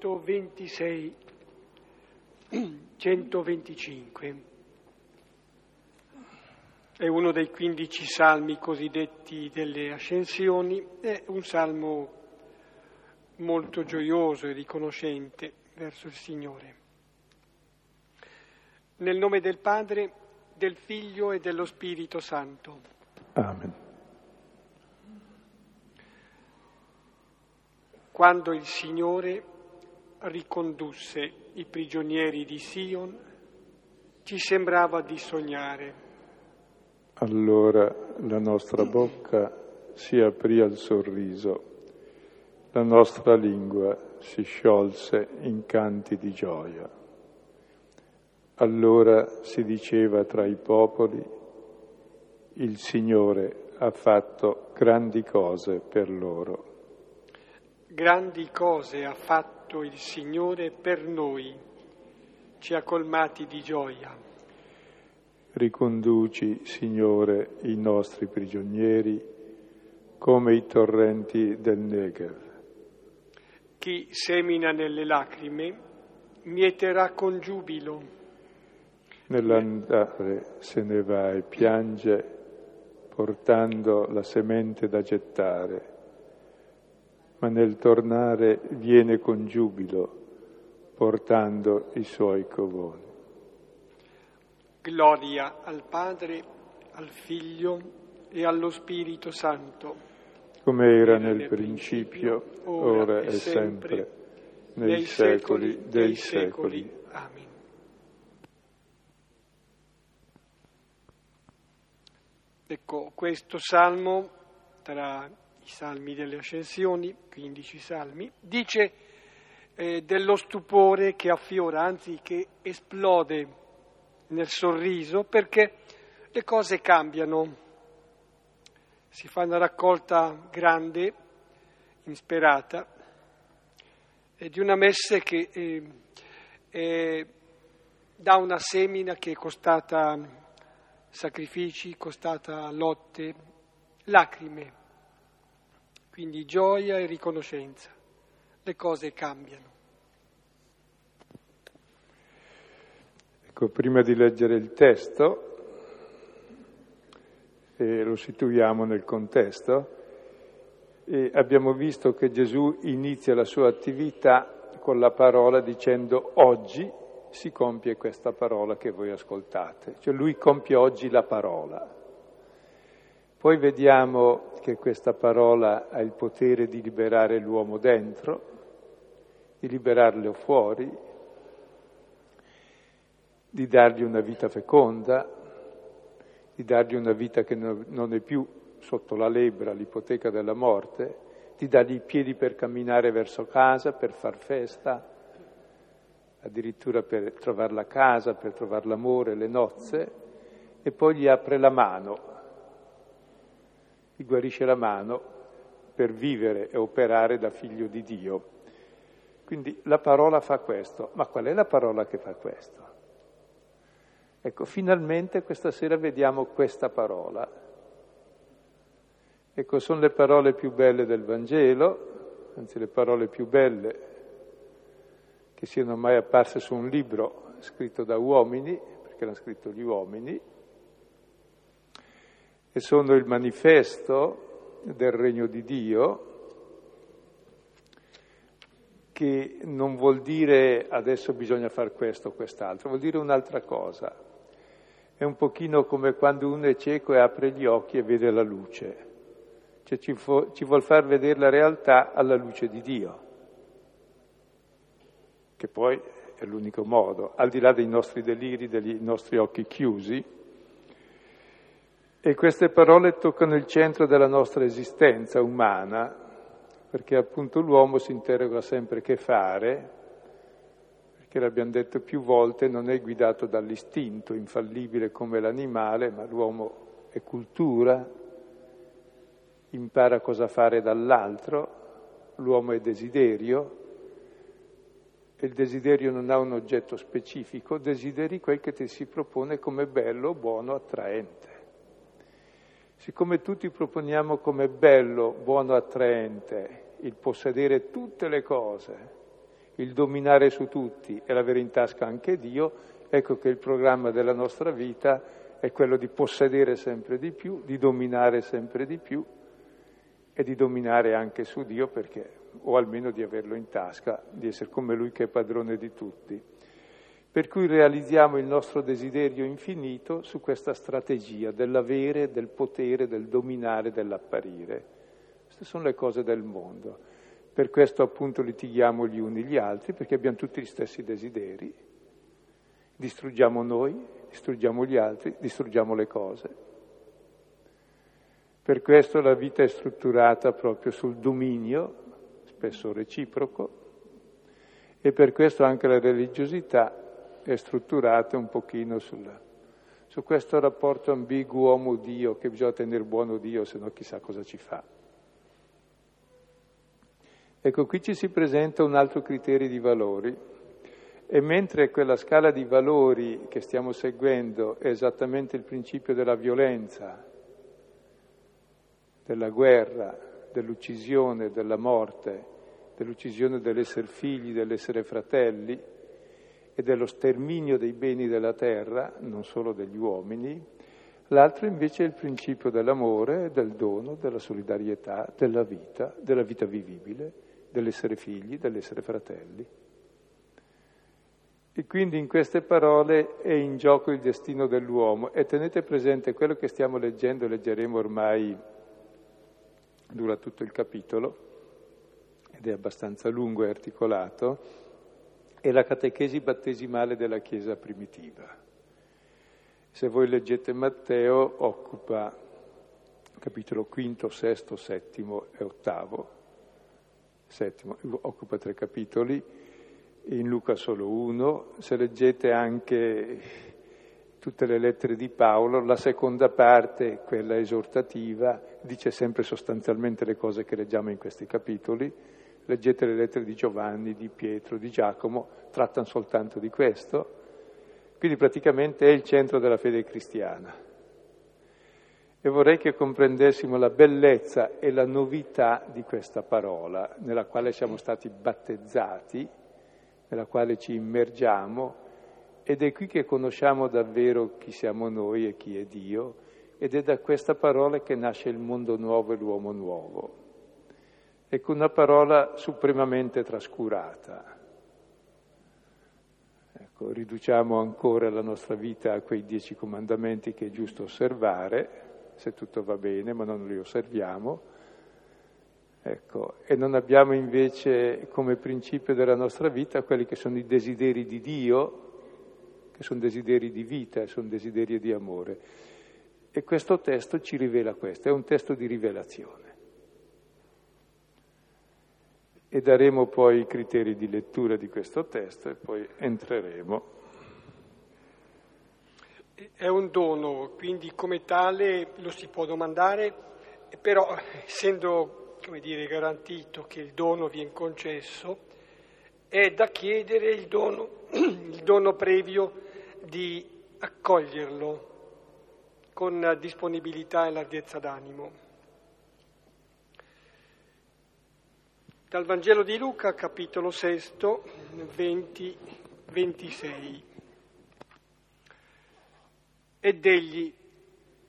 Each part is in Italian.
126, 125. È uno dei 15 salmi cosiddetti delle ascensioni, è un salmo molto gioioso e riconoscente verso il Signore. Nel nome del Padre, del Figlio e dello Spirito Santo. Amen. Quando il Signore ricondusse i prigionieri di Sion, ci sembrava di sognare. Allora la nostra bocca si aprì al sorriso, la nostra lingua si sciolse in canti di gioia. Allora si diceva tra i popoli, il Signore ha fatto grandi cose per loro. Grandi cose ha fatto il Signore per noi, ci ha colmati di gioia. Riconduci, Signore, i nostri prigionieri come i torrenti del Negev. Chi semina nelle lacrime mieterà con giubilo. Nell'andare se ne va e piange portando la semente da gettare ma nel tornare viene con giubilo, portando i suoi covoni. Gloria al Padre, al Figlio e allo Spirito Santo. Come era nel principio, ora e sempre, nei secoli dei secoli. Amen. Ecco, questo salmo tra salmi delle ascensioni, 15 salmi, dice eh, dello stupore che affiora, anzi che esplode nel sorriso, perché le cose cambiano. Si fa una raccolta grande, insperata, di una messe che eh, eh, dà una semina che è costata sacrifici, costata lotte, lacrime quindi gioia e riconoscenza. Le cose cambiano. Ecco, prima di leggere il testo, e lo situiamo nel contesto, e abbiamo visto che Gesù inizia la sua attività con la parola dicendo oggi si compie questa parola che voi ascoltate, cioè lui compie oggi la parola. Poi vediamo che questa parola ha il potere di liberare l'uomo dentro, di liberarlo fuori, di dargli una vita feconda, di dargli una vita che non è più sotto la lebbra, l'ipoteca della morte, di dargli i piedi per camminare verso casa, per far festa, addirittura per trovare la casa, per trovare l'amore, le nozze, e poi gli apre la mano gli guarisce la mano per vivere e operare da figlio di Dio. Quindi la parola fa questo, ma qual è la parola che fa questo? Ecco, finalmente questa sera vediamo questa parola. Ecco, sono le parole più belle del Vangelo, anzi le parole più belle che siano mai apparse su un libro scritto da uomini, perché l'hanno scritto gli uomini, e sono il manifesto del regno di Dio, che non vuol dire adesso bisogna fare questo o quest'altro, vuol dire un'altra cosa. È un pochino come quando uno è cieco e apre gli occhi e vede la luce, cioè ci, fo, ci vuol far vedere la realtà alla luce di Dio, che poi è l'unico modo, al di là dei nostri deliri, dei nostri occhi chiusi, e queste parole toccano il centro della nostra esistenza umana, perché appunto l'uomo si interroga sempre che fare, perché l'abbiamo detto più volte, non è guidato dall'istinto infallibile come l'animale, ma l'uomo è cultura, impara cosa fare dall'altro, l'uomo è desiderio, e il desiderio non ha un oggetto specifico, desideri quel che ti si propone come bello, buono, attraente. Siccome tutti proponiamo come bello, buono, attraente il possedere tutte le cose, il dominare su tutti e l'avere in tasca anche Dio, ecco che il programma della nostra vita è quello di possedere sempre di più, di dominare sempre di più e di dominare anche su Dio perché, o almeno di averlo in tasca, di essere come Lui che è padrone di tutti. Per cui realizziamo il nostro desiderio infinito su questa strategia dell'avere, del potere, del dominare, dell'apparire. Queste sono le cose del mondo. Per questo appunto litighiamo gli uni gli altri, perché abbiamo tutti gli stessi desideri. Distruggiamo noi, distruggiamo gli altri, distruggiamo le cose. Per questo la vita è strutturata proprio sul dominio, spesso reciproco, e per questo anche la religiosità è strutturata un pochino sulla, su questo rapporto ambiguo uomo-Dio, che bisogna tenere buono Dio, se no chissà cosa ci fa. Ecco, qui ci si presenta un altro criterio di valori, e mentre quella scala di valori che stiamo seguendo è esattamente il principio della violenza, della guerra, dell'uccisione, della morte, dell'uccisione dell'essere figli, dell'essere fratelli e dello sterminio dei beni della terra, non solo degli uomini, l'altro invece è il principio dell'amore, del dono, della solidarietà, della vita, della vita vivibile, dell'essere figli, dell'essere fratelli. E quindi in queste parole è in gioco il destino dell'uomo e tenete presente quello che stiamo leggendo, leggeremo ormai, dura tutto il capitolo ed è abbastanza lungo e articolato, è la catechesi battesimale della Chiesa primitiva. Se voi leggete Matteo occupa capitolo quinto, sesto, settimo e ottavo, settimo, occupa tre capitoli, in Luca solo uno, se leggete anche tutte le lettere di Paolo, la seconda parte, quella esortativa, dice sempre sostanzialmente le cose che leggiamo in questi capitoli, leggete le lettere di Giovanni, di Pietro, di Giacomo, trattano soltanto di questo, quindi praticamente è il centro della fede cristiana. E vorrei che comprendessimo la bellezza e la novità di questa parola, nella quale siamo stati battezzati nella quale ci immergiamo ed è qui che conosciamo davvero chi siamo noi e chi è Dio ed è da questa parola che nasce il mondo nuovo e l'uomo nuovo. Ecco una parola supremamente trascurata. Ecco, riduciamo ancora la nostra vita a quei dieci comandamenti che è giusto osservare, se tutto va bene, ma non li osserviamo Ecco, e non abbiamo invece come principio della nostra vita quelli che sono i desideri di Dio, che sono desideri di vita, sono desideri di amore. E questo testo ci rivela questo, è un testo di rivelazione. E daremo poi i criteri di lettura di questo testo e poi entreremo. È un dono, quindi come tale lo si può domandare, però essendo dire, garantito che il dono viene concesso, è da chiedere il dono, il dono previo di accoglierlo con disponibilità e larghezza d'animo. Dal Vangelo di Luca, capitolo 6, 20, 26. Ed egli,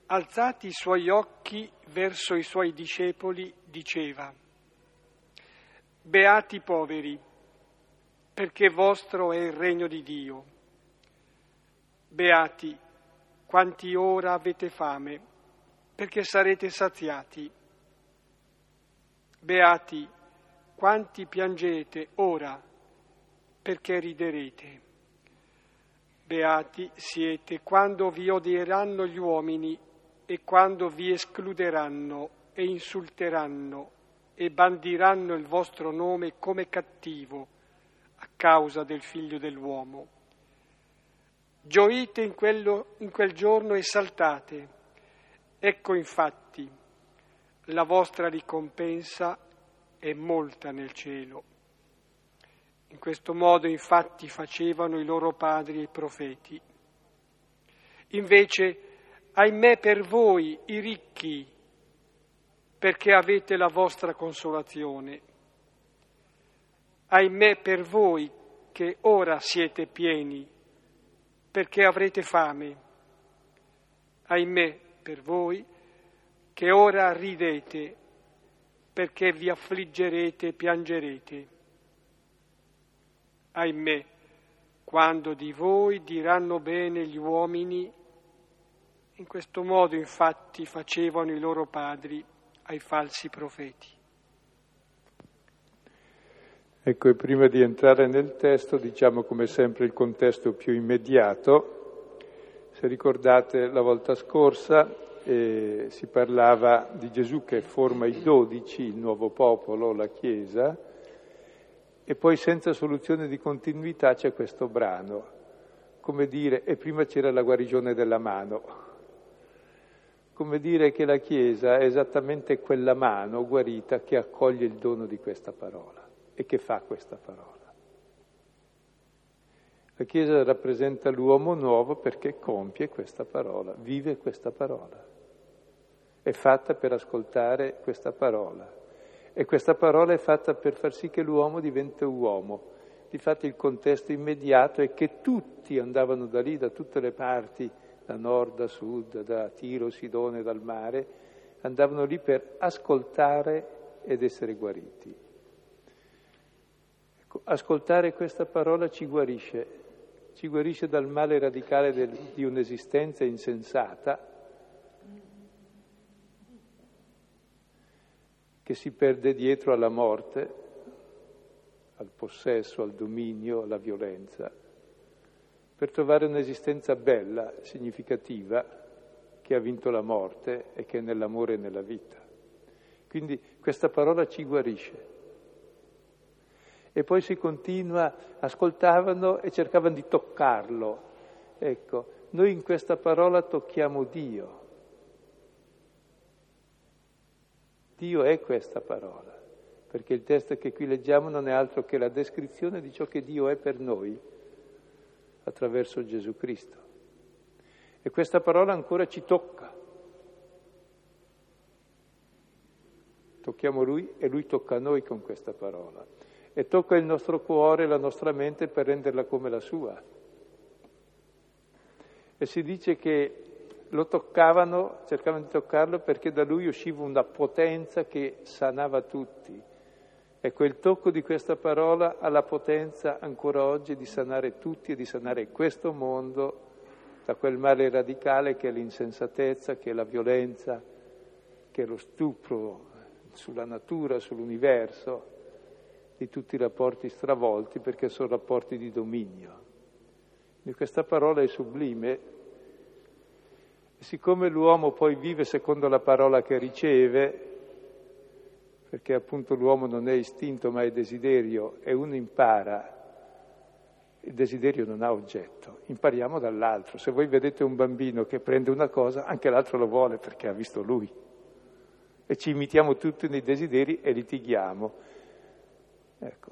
alzati i suoi occhi verso i suoi discepoli, diceva, Beati i poveri, perché vostro è il regno di Dio. Beati quanti ora avete fame, perché sarete saziati. Beati quanti piangete ora, perché riderete. Beati siete quando vi odieranno gli uomini e quando vi escluderanno e insulteranno e bandiranno il vostro nome come cattivo a causa del figlio dell'uomo. Gioite in, quello, in quel giorno e saltate. Ecco infatti, la vostra ricompensa è molta nel cielo. In questo modo infatti facevano i loro padri e i profeti. Invece, ahimè per voi, i ricchi, perché avete la vostra consolazione. ahimè per voi che ora siete pieni, perché avrete fame, ahimè per voi che ora ridete, perché vi affliggerete e piangerete. Ahimè, quando di voi diranno bene gli uomini, in questo modo infatti facevano i loro padri ai falsi profeti. Ecco, e prima di entrare nel testo, diciamo come sempre il contesto più immediato. Se ricordate la volta scorsa eh, si parlava di Gesù che forma i dodici, il nuovo popolo, la Chiesa, e poi senza soluzione di continuità c'è questo brano, come dire, e prima c'era la guarigione della mano, come dire che la Chiesa è esattamente quella mano guarita che accoglie il dono di questa parola e che fa questa parola. La Chiesa rappresenta l'uomo nuovo perché compie questa parola, vive questa parola. È fatta per ascoltare questa parola. E questa parola è fatta per far sì che l'uomo diventi uomo. Difatti il contesto immediato è che tutti andavano da lì, da tutte le parti, da nord, da sud, da Tiro, Sidone, dal mare, andavano lì per ascoltare ed essere guariti. Ecco, ascoltare questa parola ci guarisce, ci guarisce dal male radicale del, di un'esistenza insensata che si perde dietro alla morte, al possesso, al dominio, alla violenza, per trovare un'esistenza bella, significativa, che ha vinto la morte e che è nell'amore e nella vita. Quindi questa parola ci guarisce. E poi si continua, ascoltavano e cercavano di toccarlo. Ecco, noi in questa parola tocchiamo Dio. Dio è questa parola, perché il testo che qui leggiamo non è altro che la descrizione di ciò che Dio è per noi attraverso Gesù Cristo. E questa parola ancora ci tocca. Tocchiamo Lui e Lui tocca noi con questa parola. E tocca il nostro cuore la nostra mente per renderla come la sua. E si dice che lo toccavano, cercavano di toccarlo perché da lui usciva una potenza che sanava tutti. Ecco, il tocco di questa parola ha la potenza ancora oggi di sanare tutti e di sanare questo mondo da quel male radicale che è l'insensatezza, che è la violenza, che è lo stupro sulla natura, sull'universo, di tutti i rapporti stravolti perché sono rapporti di dominio. E questa parola è sublime siccome l'uomo poi vive secondo la parola che riceve, perché appunto l'uomo non è istinto ma è desiderio e uno impara, il desiderio non ha oggetto, impariamo dall'altro. Se voi vedete un bambino che prende una cosa, anche l'altro lo vuole perché ha visto lui. E ci imitiamo tutti nei desideri e litighiamo. Ecco.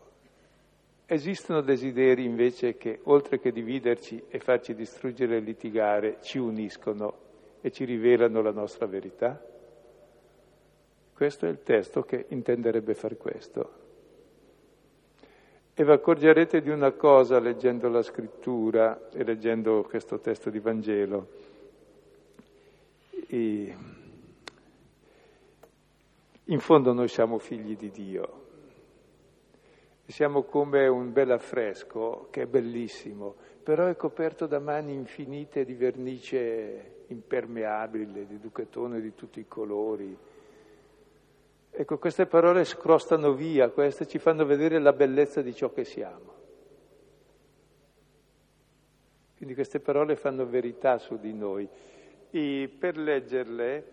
Esistono desideri invece che, oltre che dividerci e farci distruggere e litigare, ci uniscono e ci rivelano la nostra verità? Questo è il testo che intenderebbe far questo. E vi accorgerete di una cosa leggendo la scrittura e leggendo questo testo di Vangelo. E in fondo noi siamo figli di Dio. Siamo come un bel affresco che è bellissimo, però è coperto da mani infinite di vernice impermeabile, di ducatone di tutti i colori. Ecco, queste parole scrostano via, queste ci fanno vedere la bellezza di ciò che siamo. Quindi queste parole fanno verità su di noi. E per leggerle,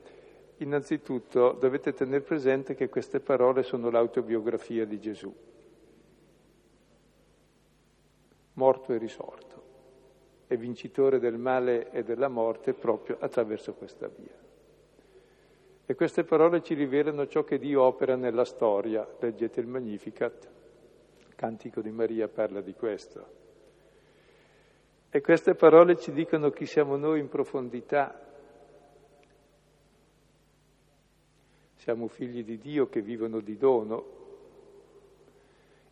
innanzitutto dovete tenere presente che queste parole sono l'autobiografia di Gesù, morto e risorto è vincitore del male e della morte proprio attraverso questa via. E queste parole ci rivelano ciò che Dio opera nella storia. Leggete il Magnificat, Cantico di Maria parla di questo. E queste parole ci dicono chi siamo noi in profondità. Siamo figli di Dio che vivono di dono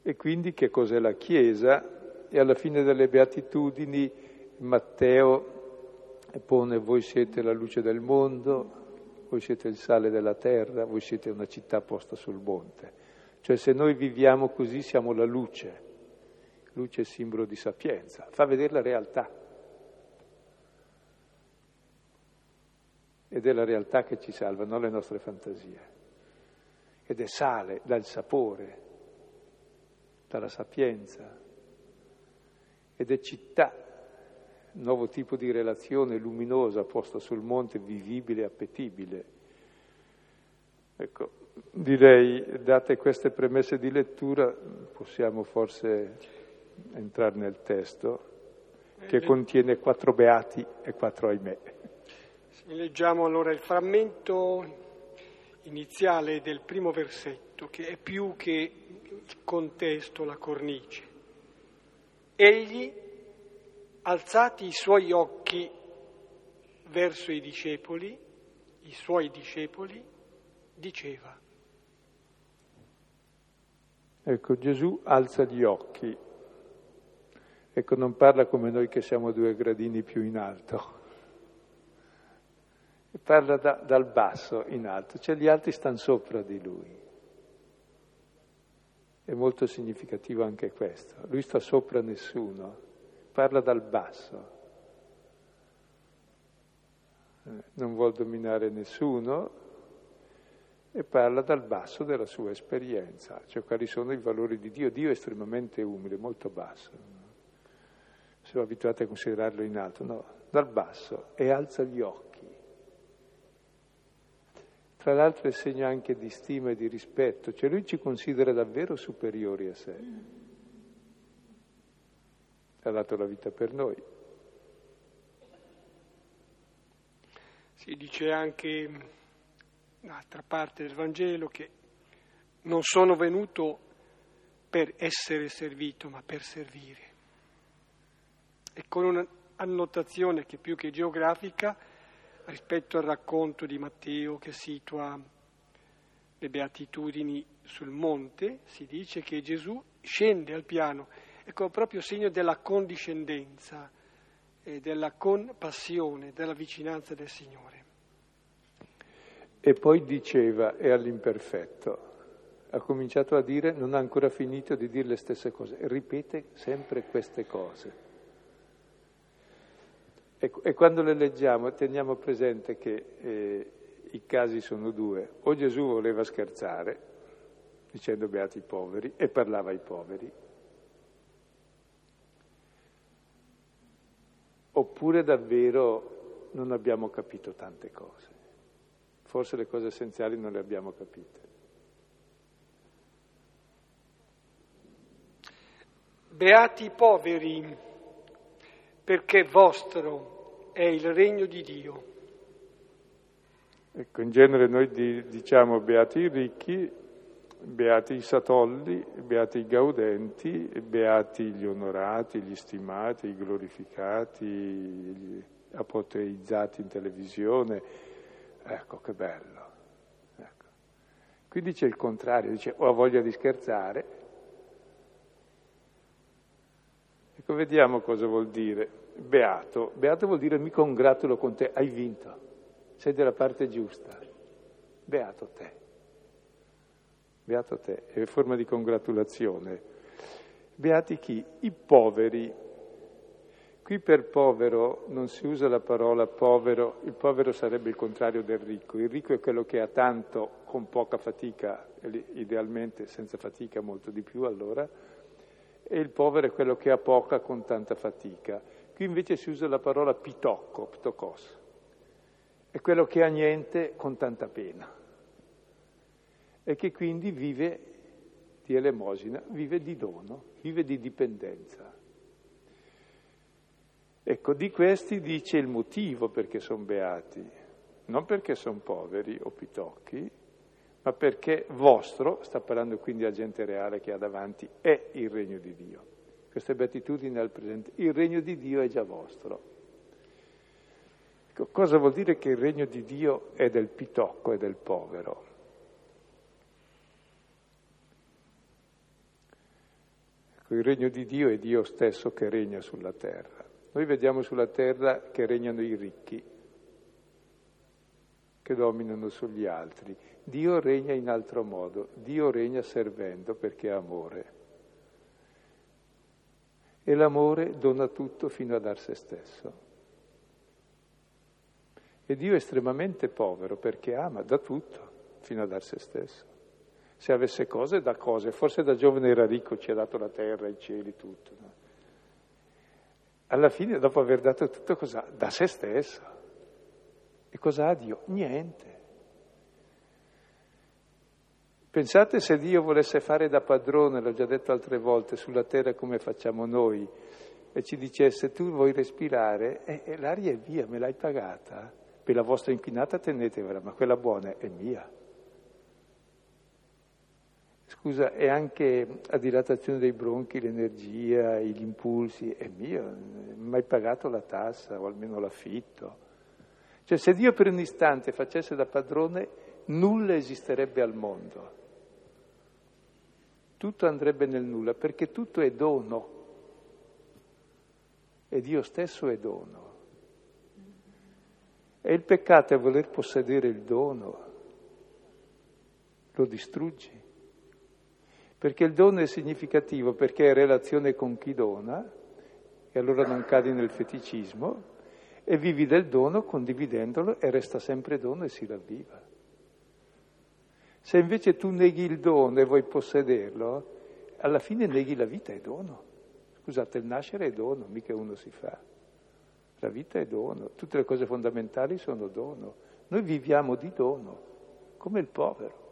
E quindi che cos'è la Chiesa? E alla fine delle beatitudini Matteo pone voi siete la luce del mondo, voi siete il sale della terra, voi siete una città posta sul monte. Cioè se noi viviamo così siamo la luce, luce è simbolo di sapienza, fa vedere la realtà. Ed è la realtà che ci salva, non le nostre fantasie. Ed è sale dal sapore, dalla sapienza. Ed è città, nuovo tipo di relazione luminosa posta sul monte, vivibile, appetibile. Ecco, direi, date queste premesse di lettura, possiamo forse entrare nel testo che contiene quattro beati e quattro ahimè. Leggiamo allora il frammento iniziale del primo versetto, che è più che il contesto, la cornice. Egli, alzati i suoi occhi verso i discepoli, i suoi discepoli, diceva, Ecco, Gesù alza gli occhi. Ecco, non parla come noi che siamo due gradini più in alto. Parla da, dal basso in alto, cioè gli altri stanno sopra di lui. È molto significativo anche questo. Lui sta sopra nessuno, parla dal basso. Eh, non vuol dominare nessuno, e parla dal basso della sua esperienza, cioè quali sono i valori di Dio. Dio è estremamente umile, molto basso. Siamo abituati a considerarlo in alto, no, dal basso e alza gli occhi. Tra l'altro è segno anche di stima e di rispetto, cioè lui ci considera davvero superiori a sé. Ha dato la vita per noi. Si dice anche un'altra parte del Vangelo che non sono venuto per essere servito, ma per servire. E con un'annotazione che più che geografica, rispetto al racconto di Matteo che situa le beatitudini sul monte, si dice che Gesù scende al piano, ecco proprio segno della condiscendenza e della compassione, della vicinanza del Signore. E poi diceva, è all'imperfetto. Ha cominciato a dire, non ha ancora finito di dire le stesse cose, ripete sempre queste cose. E, e quando le leggiamo teniamo presente che eh, i casi sono due. O Gesù voleva scherzare, dicendo beati i poveri, e parlava ai poveri. Oppure davvero non abbiamo capito tante cose forse le cose essenziali non le abbiamo capite. Beati i poveri, perché vostro è il regno di Dio. Ecco, in genere noi diciamo beati i ricchi, beati i satolli, beati i gaudenti, beati gli onorati, gli stimati, i glorificati, gli apoteizzati in televisione, Ecco che bello. Ecco. Qui dice il contrario, dice ho voglia di scherzare. Ecco, vediamo cosa vuol dire. Beato. Beato vuol dire mi congratulo con te, hai vinto, sei della parte giusta. Beato te. Beato te, è forma di congratulazione. Beati chi? I poveri Qui per povero non si usa la parola povero, il povero sarebbe il contrario del ricco, il ricco è quello che ha tanto con poca fatica, idealmente senza fatica molto di più allora, e il povero è quello che ha poca con tanta fatica. Qui invece si usa la parola pitocco, ptokos, è quello che ha niente con tanta pena e che quindi vive di elemosina, vive di dono, vive di dipendenza. Ecco, di questi dice il motivo perché sono beati, non perché sono poveri o pitocchi, ma perché vostro, sta parlando quindi a gente reale che ha davanti, è il regno di Dio. Queste beatitudini al presente, il regno di Dio è già vostro. Ecco, cosa vuol dire che il regno di Dio è del pitocco e del povero? Il regno di Dio è Dio stesso che regna sulla terra. Noi vediamo sulla terra che regnano i ricchi, che dominano sugli altri. Dio regna in altro modo, Dio regna servendo perché è amore. E l'amore dona tutto fino a dar se stesso. E Dio è estremamente povero perché ama, dà tutto fino a dar se stesso. Se avesse cose, dà cose. Forse da giovane era ricco, ci ha dato la terra, i cieli, tutto. No? Alla fine, dopo aver dato tutto, cosa? Da se stesso. E cosa ha Dio? Niente. Pensate se Dio volesse fare da padrone, l'ho già detto altre volte, sulla terra come facciamo noi, e ci dicesse tu vuoi respirare, e, e l'aria è via, me l'hai pagata, per la vostra inquinata tenetevela, ma quella buona è mia. Scusa, e anche la dilatazione dei bronchi, l'energia, gli impulsi, è mio, mai pagato la tassa o almeno l'affitto. Cioè se Dio per un istante facesse da padrone, nulla esisterebbe al mondo. Tutto andrebbe nel nulla, perché tutto è dono. E Dio stesso è dono. E il peccato è voler possedere il dono, lo distruggi. Perché il dono è significativo, perché è relazione con chi dona, e allora non cadi nel feticismo, e vivi del dono condividendolo e resta sempre dono e si ravviva. Se invece tu neghi il dono e vuoi possederlo, alla fine neghi la vita e dono. Scusate, il nascere è dono, mica uno si fa. La vita è dono, tutte le cose fondamentali sono dono. Noi viviamo di dono, come il povero.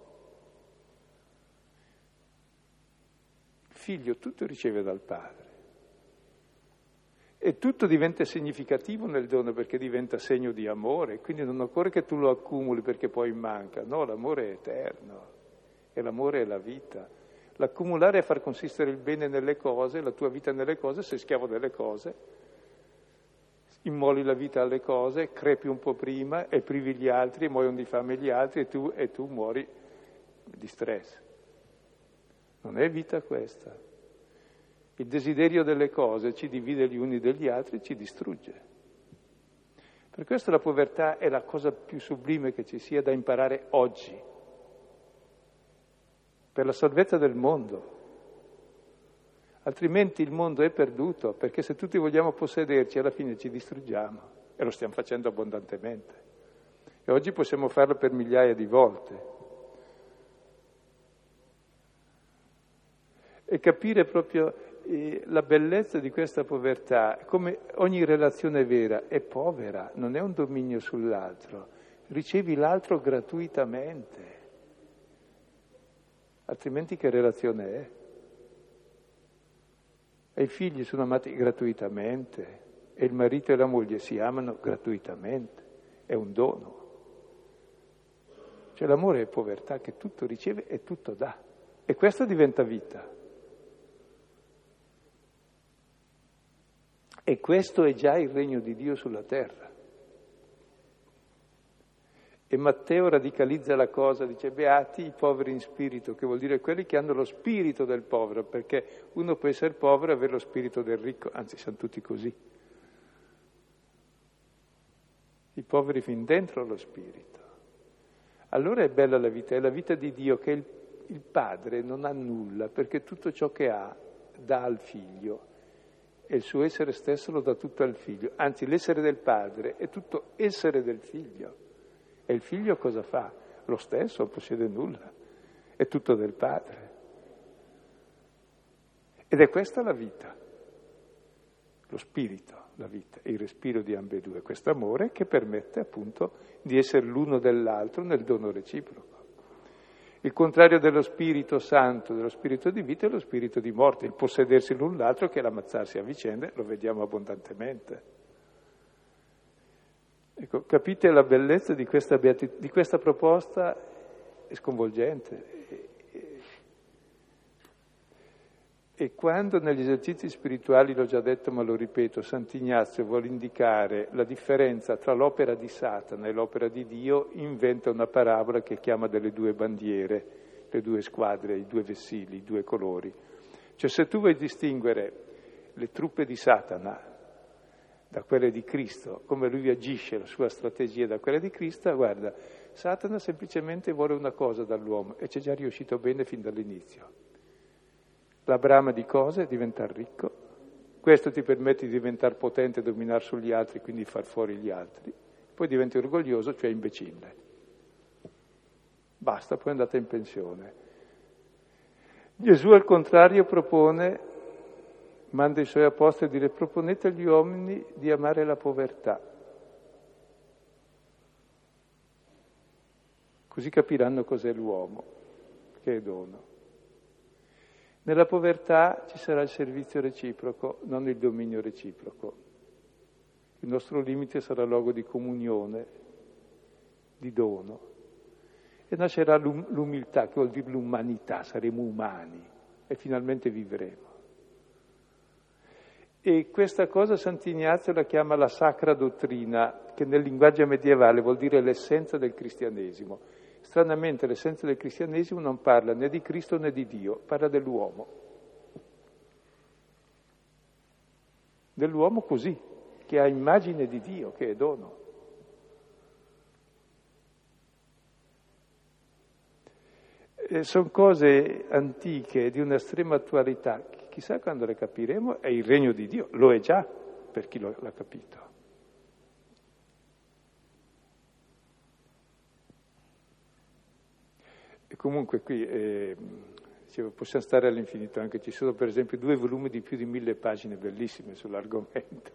Figlio tutto riceve dal padre. E tutto diventa significativo nel dono perché diventa segno di amore, quindi non occorre che tu lo accumuli perché poi manca, no, l'amore è eterno e l'amore è la vita. L'accumulare è far consistere il bene nelle cose, la tua vita nelle cose, sei schiavo delle cose, immoli la vita alle cose, crepi un po' prima e privi gli altri, muoiono di fame gli altri e tu, e tu muori di stress. Non è vita questa. Il desiderio delle cose ci divide gli uni dagli altri e ci distrugge. Per questo la povertà è la cosa più sublime che ci sia da imparare oggi, per la salvezza del mondo. Altrimenti il mondo è perduto, perché se tutti vogliamo possederci alla fine ci distruggiamo e lo stiamo facendo abbondantemente. E oggi possiamo farlo per migliaia di volte. E capire proprio eh, la bellezza di questa povertà, come ogni relazione vera è povera, non è un dominio sull'altro, ricevi l'altro gratuitamente, altrimenti che relazione è? E i figli sono amati gratuitamente e il marito e la moglie si amano gratuitamente, è un dono. Cioè l'amore è povertà che tutto riceve e tutto dà e questo diventa vita. E questo è già il regno di Dio sulla terra. E Matteo radicalizza la cosa, dice beati i poveri in spirito, che vuol dire quelli che hanno lo spirito del povero, perché uno può essere povero e avere lo spirito del ricco, anzi siamo tutti così. I poveri fin dentro lo spirito. Allora è bella la vita, è la vita di Dio che il, il padre non ha nulla, perché tutto ciò che ha dà al figlio e il suo essere stesso lo dà tutto al figlio. Anzi, l'essere del padre è tutto essere del figlio. E il figlio cosa fa? Lo stesso, non possiede nulla. È tutto del padre. Ed è questa la vita, lo spirito, la vita, il respiro di ambedue, questo amore che permette appunto di essere l'uno dell'altro nel dono reciproco. Il contrario dello Spirito Santo, dello Spirito di vita, è lo Spirito di morte, il possedersi l'un l'altro che l'ammazzarsi a vicende, lo vediamo abbondantemente. Ecco, capite la bellezza di questa, beati- di questa proposta? È sconvolgente. E quando negli esercizi spirituali, l'ho già detto ma lo ripeto, Sant'Ignazio vuole indicare la differenza tra l'opera di Satana e l'opera di Dio, inventa una parabola che chiama delle due bandiere, le due squadre, i due vessili, i due colori. Cioè se tu vuoi distinguere le truppe di Satana da quelle di Cristo, come lui agisce, la sua strategia da quelle di Cristo, guarda, Satana semplicemente vuole una cosa dall'uomo e ci è già riuscito bene fin dall'inizio. La brama di cose diventare ricco, questo ti permette di diventare potente e dominare sugli altri, quindi far fuori gli altri, poi diventi orgoglioso, cioè imbecille. Basta, poi andate in pensione. Gesù al contrario propone manda i suoi apostoli a dire proponete agli uomini di amare la povertà. Così capiranno cos'è l'uomo, che è dono. Nella povertà ci sarà il servizio reciproco, non il dominio reciproco. Il nostro limite sarà luogo di comunione, di dono. E nascerà l'umiltà, che vuol dire l'umanità, saremo umani e finalmente vivremo. E questa cosa Sant'Ignazio la chiama la sacra dottrina, che nel linguaggio medievale vuol dire l'essenza del cristianesimo. Stranamente l'essenza del cristianesimo non parla né di Cristo né di Dio, parla dell'uomo. Dell'uomo così, che ha immagine di Dio, che è dono. sono cose antiche di un'estrema attualità chissà quando le capiremo, è il regno di Dio, lo è già per chi l'ha capito. Comunque qui eh, possiamo stare all'infinito, anche ci sono per esempio due volumi di più di mille pagine bellissime sull'argomento,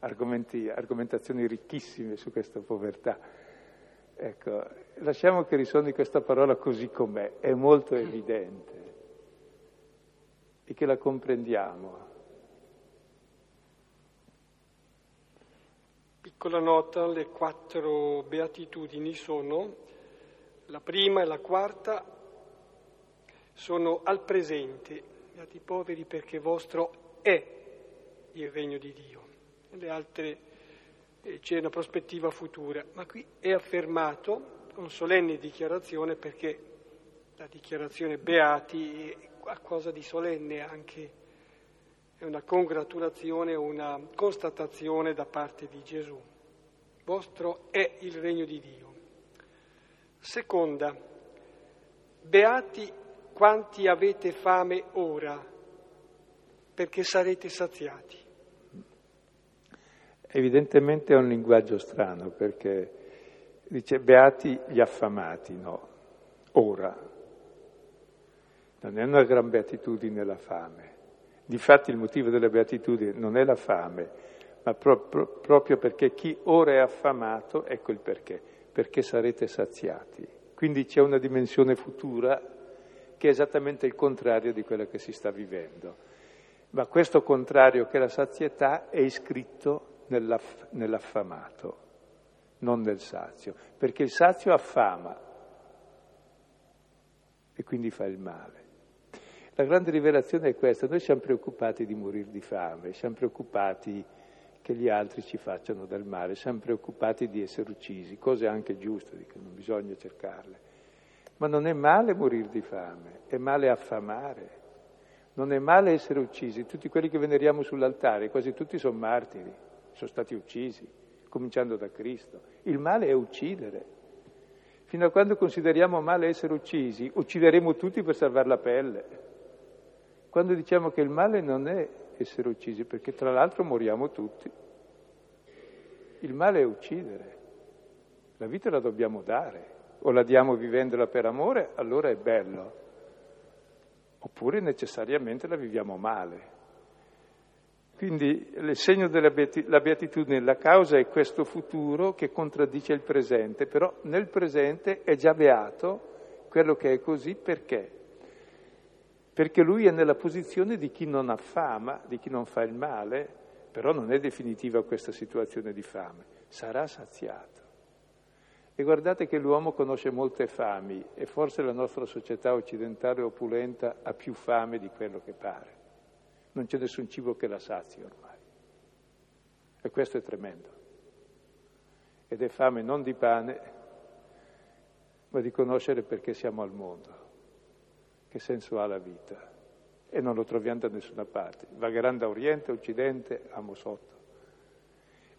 argomentazioni ricchissime su questa povertà. Ecco, lasciamo che risuoni questa parola così com'è, è molto evidente e che la comprendiamo. Piccola nota, le quattro beatitudini sono, la prima e la quarta sono al presente, beati poveri perché vostro è il regno di Dio. Le altre eh, c'è una prospettiva futura, ma qui è affermato con solenne dichiarazione perché la dichiarazione beati qualcosa di solenne anche, è una congratulazione, una constatazione da parte di Gesù. Vostro è il regno di Dio. Seconda, beati quanti avete fame ora, perché sarete saziati. Evidentemente è un linguaggio strano perché dice beati gli affamati, no, ora. Non è una gran beatitudine la fame. Difatti il motivo della beatitudine non è la fame, ma pro- pro- proprio perché chi ora è affamato, ecco il perché, perché sarete saziati. Quindi c'è una dimensione futura che è esattamente il contrario di quella che si sta vivendo. Ma questo contrario che è la sazietà è iscritto nell'aff- nell'affamato, non nel sazio, perché il sazio affama e quindi fa il male. La grande rivelazione è questa, noi siamo preoccupati di morire di fame, siamo preoccupati che gli altri ci facciano del male, siamo preoccupati di essere uccisi, cose anche giuste, non bisogna cercarle. Ma non è male morire di fame, è male affamare, non è male essere uccisi. Tutti quelli che veneriamo sull'altare, quasi tutti sono martiri, sono stati uccisi, cominciando da Cristo. Il male è uccidere. Fino a quando consideriamo male essere uccisi, uccideremo tutti per salvare la pelle. Quando diciamo che il male non è essere uccisi, perché tra l'altro moriamo tutti. Il male è uccidere. La vita la dobbiamo dare. O la diamo vivendola per amore, allora è bello. Oppure necessariamente la viviamo male. Quindi il segno della beatitudine, la causa è questo futuro che contraddice il presente, però nel presente è già beato quello che è così perché? Perché lui è nella posizione di chi non ha fama, di chi non fa il male, però non è definitiva questa situazione di fame, sarà saziato. E guardate che l'uomo conosce molte fami e forse la nostra società occidentale opulenta ha più fame di quello che pare. Non c'è nessun cibo che la sazi ormai. E questo è tremendo. Ed è fame non di pane, ma di conoscere perché siamo al mondo che senso ha la vita e non lo troviamo da nessuna parte. Vagheranno da Oriente, Occidente, amo sotto.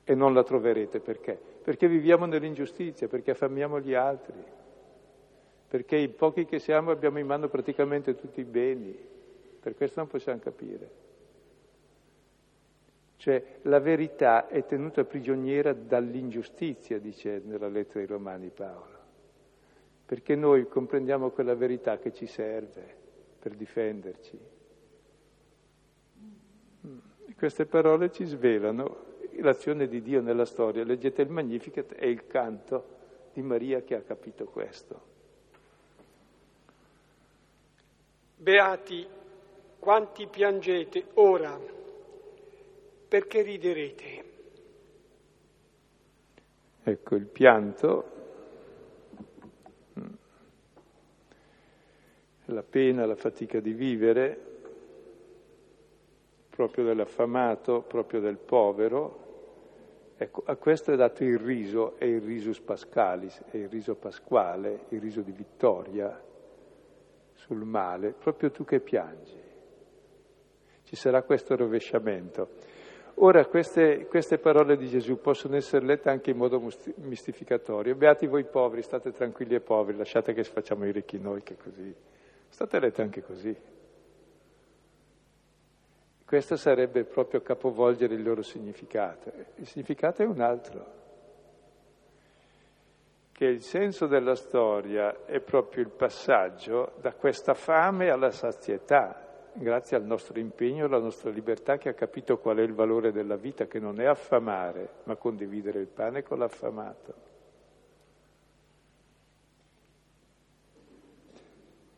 E non la troverete perché? Perché viviamo nell'ingiustizia, perché affamiamo gli altri, perché i pochi che siamo abbiamo in mano praticamente tutti i beni, per questo non possiamo capire. Cioè la verità è tenuta prigioniera dall'ingiustizia, dice nella lettera ai Romani Paolo, perché noi comprendiamo quella verità che ci serve per difenderci. Queste parole ci svelano l'azione di Dio nella storia. Leggete il Magnificat e il canto di Maria che ha capito questo. Beati quanti piangete ora, perché riderete. Ecco, il pianto, la pena, la fatica di vivere, proprio dell'affamato, proprio del povero. Ecco, a questo è dato il riso, è il risus pascalis, è il riso pasquale, il riso di vittoria sul male, proprio tu che piangi. Ci sarà questo rovesciamento. Ora queste, queste parole di Gesù possono essere lette anche in modo mistificatorio. Beati voi poveri, state tranquilli e poveri, lasciate che facciamo i ricchi noi, che così. State lette anche così. Questo sarebbe proprio capovolgere il loro significato. Il significato è un altro, che il senso della storia è proprio il passaggio da questa fame alla sazietà, grazie al nostro impegno, alla nostra libertà che ha capito qual è il valore della vita, che non è affamare, ma condividere il pane con l'affamato.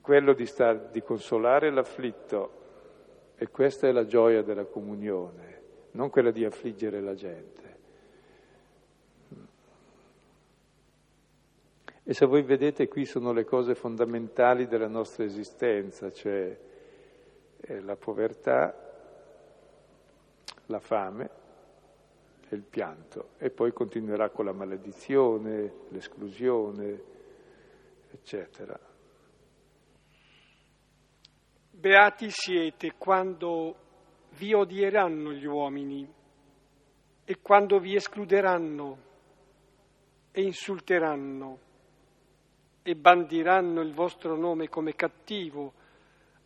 Quello di, star, di consolare l'afflitto e questa è la gioia della comunione, non quella di affliggere la gente. E se voi vedete qui sono le cose fondamentali della nostra esistenza, cioè eh, la povertà, la fame e il pianto. E poi continuerà con la maledizione, l'esclusione, eccetera. Beati siete quando vi odieranno gli uomini e quando vi escluderanno e insulteranno e bandiranno il vostro nome come cattivo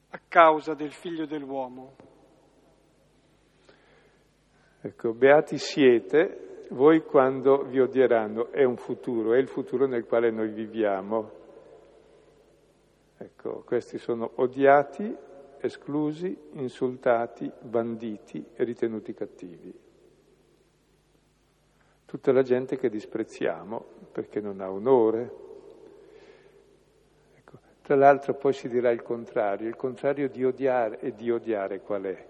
a causa del figlio dell'uomo. Ecco, beati siete voi quando vi odieranno, è un futuro, è il futuro nel quale noi viviamo. Ecco, questi sono odiati esclusi, insultati, banditi e ritenuti cattivi. Tutta la gente che disprezziamo perché non ha onore. Ecco. Tra l'altro poi si dirà il contrario, il contrario di odiare e di odiare qual è?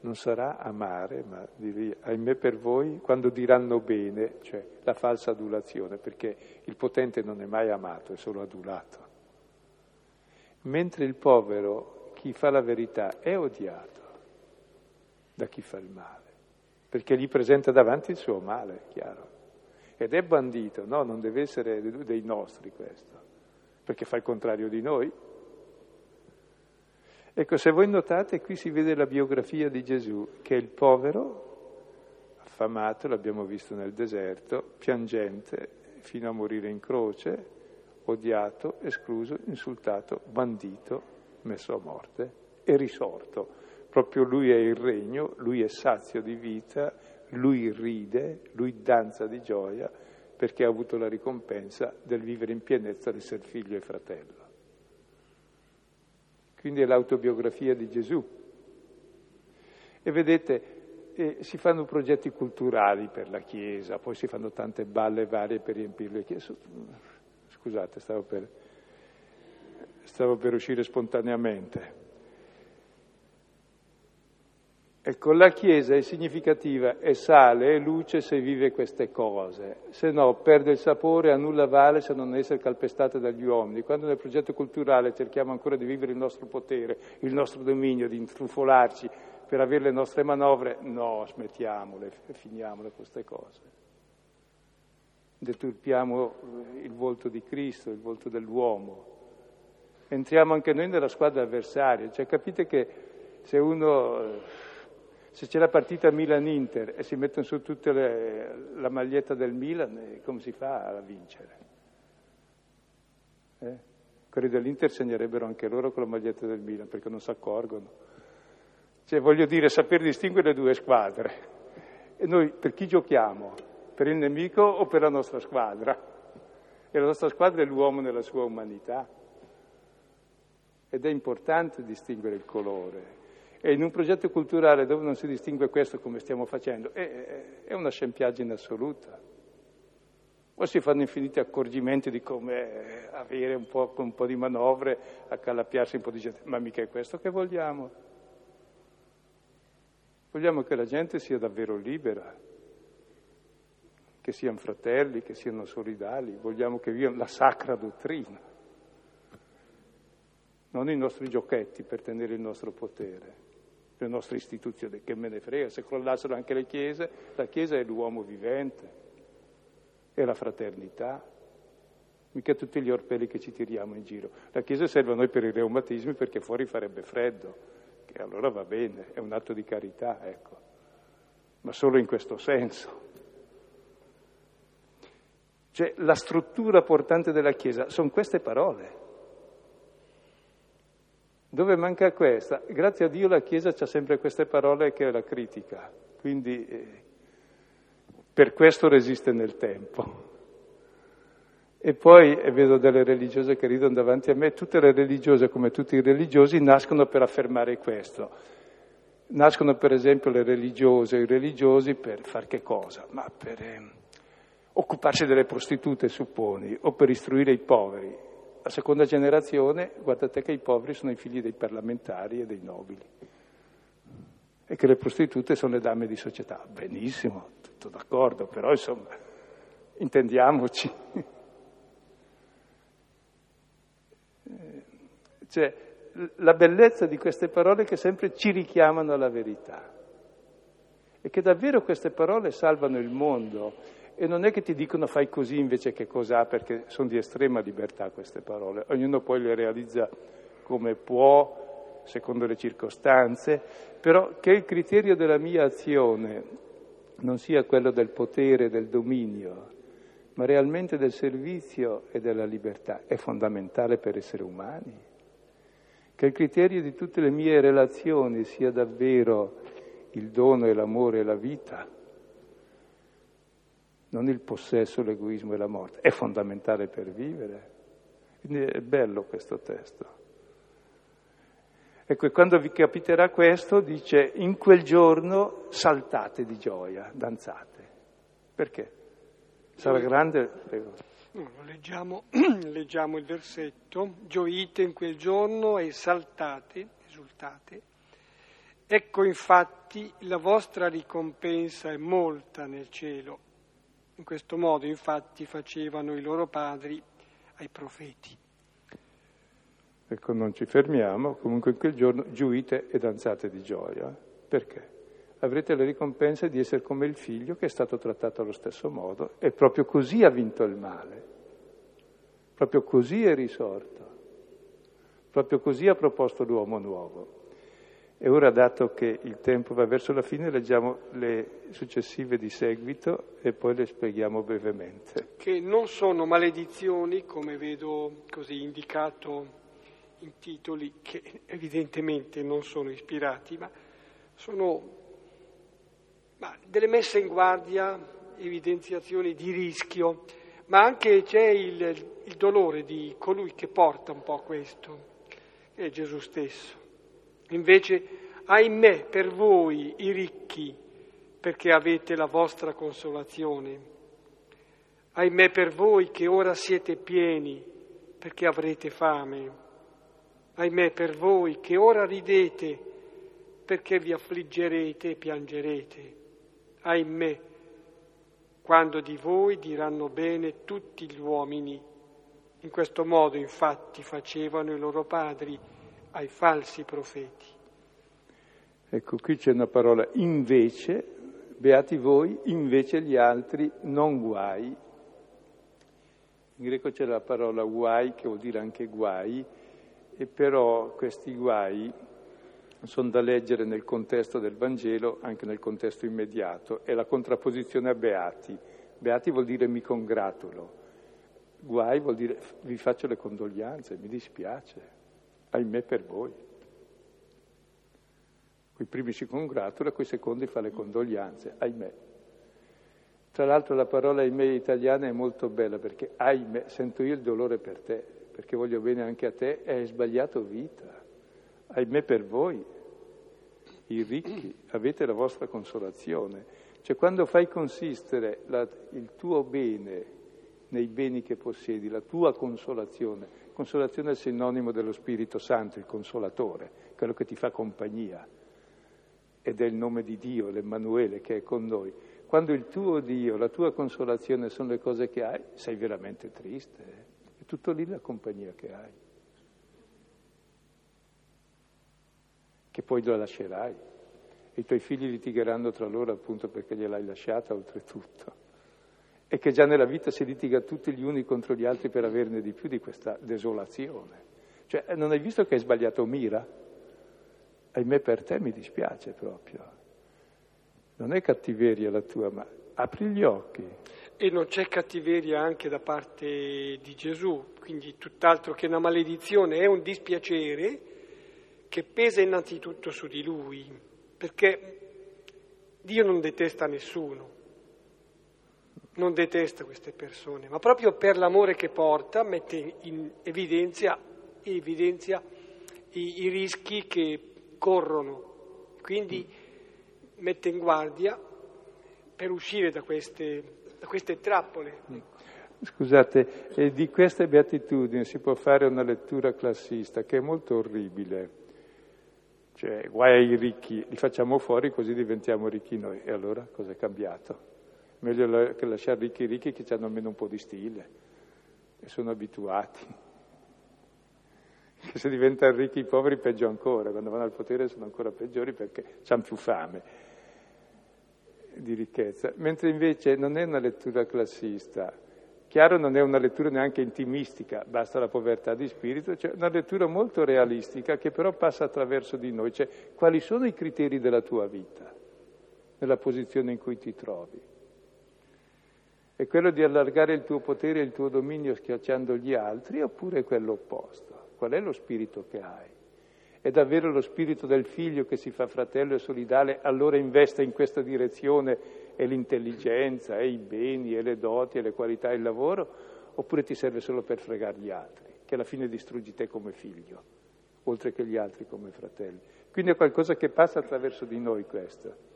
Non sarà amare, ma dire, ahimè per voi, quando diranno bene, cioè la falsa adulazione, perché il potente non è mai amato, è solo adulato. Mentre il povero chi fa la verità è odiato da chi fa il male, perché gli presenta davanti il suo male, chiaro. Ed è bandito, no, non deve essere dei nostri questo, perché fa il contrario di noi. Ecco, se voi notate, qui si vede la biografia di Gesù, che è il povero, affamato, l'abbiamo visto nel deserto, piangente, fino a morire in croce, odiato, escluso, insultato, bandito, messo a morte, è risorto. Proprio lui è il regno, lui è sazio di vita, lui ride, lui danza di gioia perché ha avuto la ricompensa del vivere in pienezza, di essere figlio e fratello. Quindi è l'autobiografia di Gesù. E vedete, eh, si fanno progetti culturali per la Chiesa, poi si fanno tante balle varie per riempire. Scusate, stavo per stavo per uscire spontaneamente. Ecco, la Chiesa è significativa, è sale, è luce se vive queste cose, se no perde il sapore, a nulla vale se non essere calpestate dagli uomini. Quando nel progetto culturale cerchiamo ancora di vivere il nostro potere, il nostro dominio, di intrufolarci per avere le nostre manovre, no, smettiamole, finiamole queste cose. Deturpiamo il volto di Cristo, il volto dell'uomo entriamo anche noi nella squadra avversaria. Cioè capite che se uno, se c'è la partita Milan-Inter e si mettono su tutta la maglietta del Milan, eh, come si fa a vincere? Eh? Quelli dell'Inter segnerebbero anche loro con la maglietta del Milan perché non si accorgono. Cioè, voglio dire, saper distinguere le due squadre. E noi per chi giochiamo? Per il nemico o per la nostra squadra? E la nostra squadra è l'uomo nella sua umanità. Ed è importante distinguere il colore. E in un progetto culturale dove non si distingue questo come stiamo facendo, è, è una scempiaggine assoluta. O si fanno infiniti accorgimenti di come avere un po', un po di manovre, accalappiarsi un po' di gente, ma mica è questo che vogliamo. Vogliamo che la gente sia davvero libera, che siano fratelli, che siano solidali, vogliamo che vivano la sacra dottrina, non i nostri giochetti per tenere il nostro potere, le nostre istituzioni, che me ne frega, se crollassero anche le chiese, la chiesa è l'uomo vivente, è la fraternità, mica tutti gli orpelli che ci tiriamo in giro. La chiesa serve a noi per i reumatismi perché fuori farebbe freddo e allora va bene, è un atto di carità, ecco, ma solo in questo senso. Cioè, la struttura portante della Chiesa sono queste parole. Dove manca questa? Grazie a Dio la Chiesa ha sempre queste parole che è la critica, quindi eh, per questo resiste nel tempo. E poi e vedo delle religiose che ridono davanti a me, tutte le religiose come tutti i religiosi nascono per affermare questo. Nascono per esempio le religiose i religiosi per far che cosa? Ma per eh, occuparsi delle prostitute, supponi, o per istruire i poveri. La seconda generazione, guardate che i poveri sono i figli dei parlamentari e dei nobili e che le prostitute sono le dame di società. Benissimo, tutto d'accordo, però insomma, intendiamoci. Cioè, la bellezza di queste parole che sempre ci richiamano alla verità. E che davvero queste parole salvano il mondo. E non è che ti dicono fai così invece che cos'ha, perché sono di estrema libertà queste parole. Ognuno poi le realizza come può, secondo le circostanze, però che il criterio della mia azione non sia quello del potere, del dominio, ma realmente del servizio e della libertà, è fondamentale per essere umani che il criterio di tutte le mie relazioni sia davvero il dono e l'amore e la vita, non il possesso, l'egoismo e la morte. È fondamentale per vivere. Quindi è bello questo testo. Ecco, e quando vi capiterà questo, dice, in quel giorno saltate di gioia, danzate. Perché? Sarà grande... Prego. No, leggiamo, leggiamo il versetto, gioite in quel giorno e saltate, esultate. Ecco infatti la vostra ricompensa è molta nel cielo. In questo modo infatti facevano i loro padri ai profeti. Ecco, non ci fermiamo, comunque in quel giorno gioite e danzate di gioia. Perché? Avrete la ricompensa di essere come il figlio che è stato trattato allo stesso modo e proprio così ha vinto il male. Proprio così è risorto, proprio così ha proposto l'uomo nuovo. E ora, dato che il tempo va verso la fine, leggiamo le successive di seguito e poi le spieghiamo brevemente. Che non sono maledizioni, come vedo così indicato in titoli, che evidentemente non sono ispirati, ma sono ma delle messe in guardia, evidenziazioni di rischio ma anche c'è il, il dolore di colui che porta un po' questo, che è Gesù stesso. Invece, ahimè per voi i ricchi, perché avete la vostra consolazione. Ahimè per voi che ora siete pieni, perché avrete fame. Ahimè per voi che ora ridete, perché vi affliggerete e piangerete. Ahimè quando di voi diranno bene tutti gli uomini. In questo modo infatti facevano i loro padri ai falsi profeti. Ecco, qui c'è una parola invece, beati voi, invece gli altri, non guai. In greco c'è la parola guai, che vuol dire anche guai, e però questi guai sono da leggere nel contesto del Vangelo, anche nel contesto immediato. È la contrapposizione a beati. Beati vuol dire mi congratulo, guai vuol dire vi faccio le condoglianze, mi dispiace, ahimè per voi. Quei primi si congratula, quei secondi fa le condoglianze, ahimè. Tra l'altro la parola ahimè italiana è molto bella perché ahimè sento io il dolore per te, perché voglio bene anche a te hai sbagliato vita ahimè per voi, i ricchi, avete la vostra consolazione. Cioè quando fai consistere la, il tuo bene nei beni che possiedi, la tua consolazione, consolazione è sinonimo dello Spirito Santo, il consolatore, quello che ti fa compagnia, ed è il nome di Dio, l'Emmanuele che è con noi. Quando il tuo Dio, la tua consolazione sono le cose che hai, sei veramente triste, eh? è tutto lì la compagnia che hai. che poi la lascerai. I tuoi figli litigheranno tra loro appunto perché gliel'hai lasciata oltretutto. E che già nella vita si litiga tutti gli uni contro gli altri per averne di più di questa desolazione. Cioè, non hai visto che hai sbagliato mira? Ahimè per te mi dispiace proprio. Non è cattiveria la tua, ma apri gli occhi. E non c'è cattiveria anche da parte di Gesù, quindi tutt'altro che una maledizione, è un dispiacere che pesa innanzitutto su di lui, perché Dio non detesta nessuno, non detesta queste persone, ma proprio per l'amore che porta mette in evidenza, evidenzia i, i rischi che corrono, quindi mette in guardia per uscire da queste, da queste trappole. Scusate, eh, di queste beatitudini si può fare una lettura classista che è molto orribile cioè, guai ai ricchi, li facciamo fuori così diventiamo ricchi noi. E allora cosa è cambiato? Meglio che lasciare ricchi ricchi che hanno almeno un po' di stile e sono abituati. Che se diventano ricchi i poveri peggio ancora, quando vanno al potere sono ancora peggiori perché hanno più fame di ricchezza. Mentre invece non è una lettura classista, Chiaro non è una lettura neanche intimistica, basta la povertà di spirito, cioè una lettura molto realistica che però passa attraverso di noi, cioè quali sono i criteri della tua vita, nella posizione in cui ti trovi. È quello di allargare il tuo potere e il tuo dominio schiacciando gli altri oppure è quello opposto? Qual è lo spirito che hai? È davvero lo spirito del figlio che si fa fratello e solidale, allora investe in questa direzione e l'intelligenza, e i beni, e le doti, e le qualità, e il lavoro, oppure ti serve solo per fregare gli altri, che alla fine distruggi te come figlio, oltre che gli altri come fratelli. Quindi è qualcosa che passa attraverso di noi questo.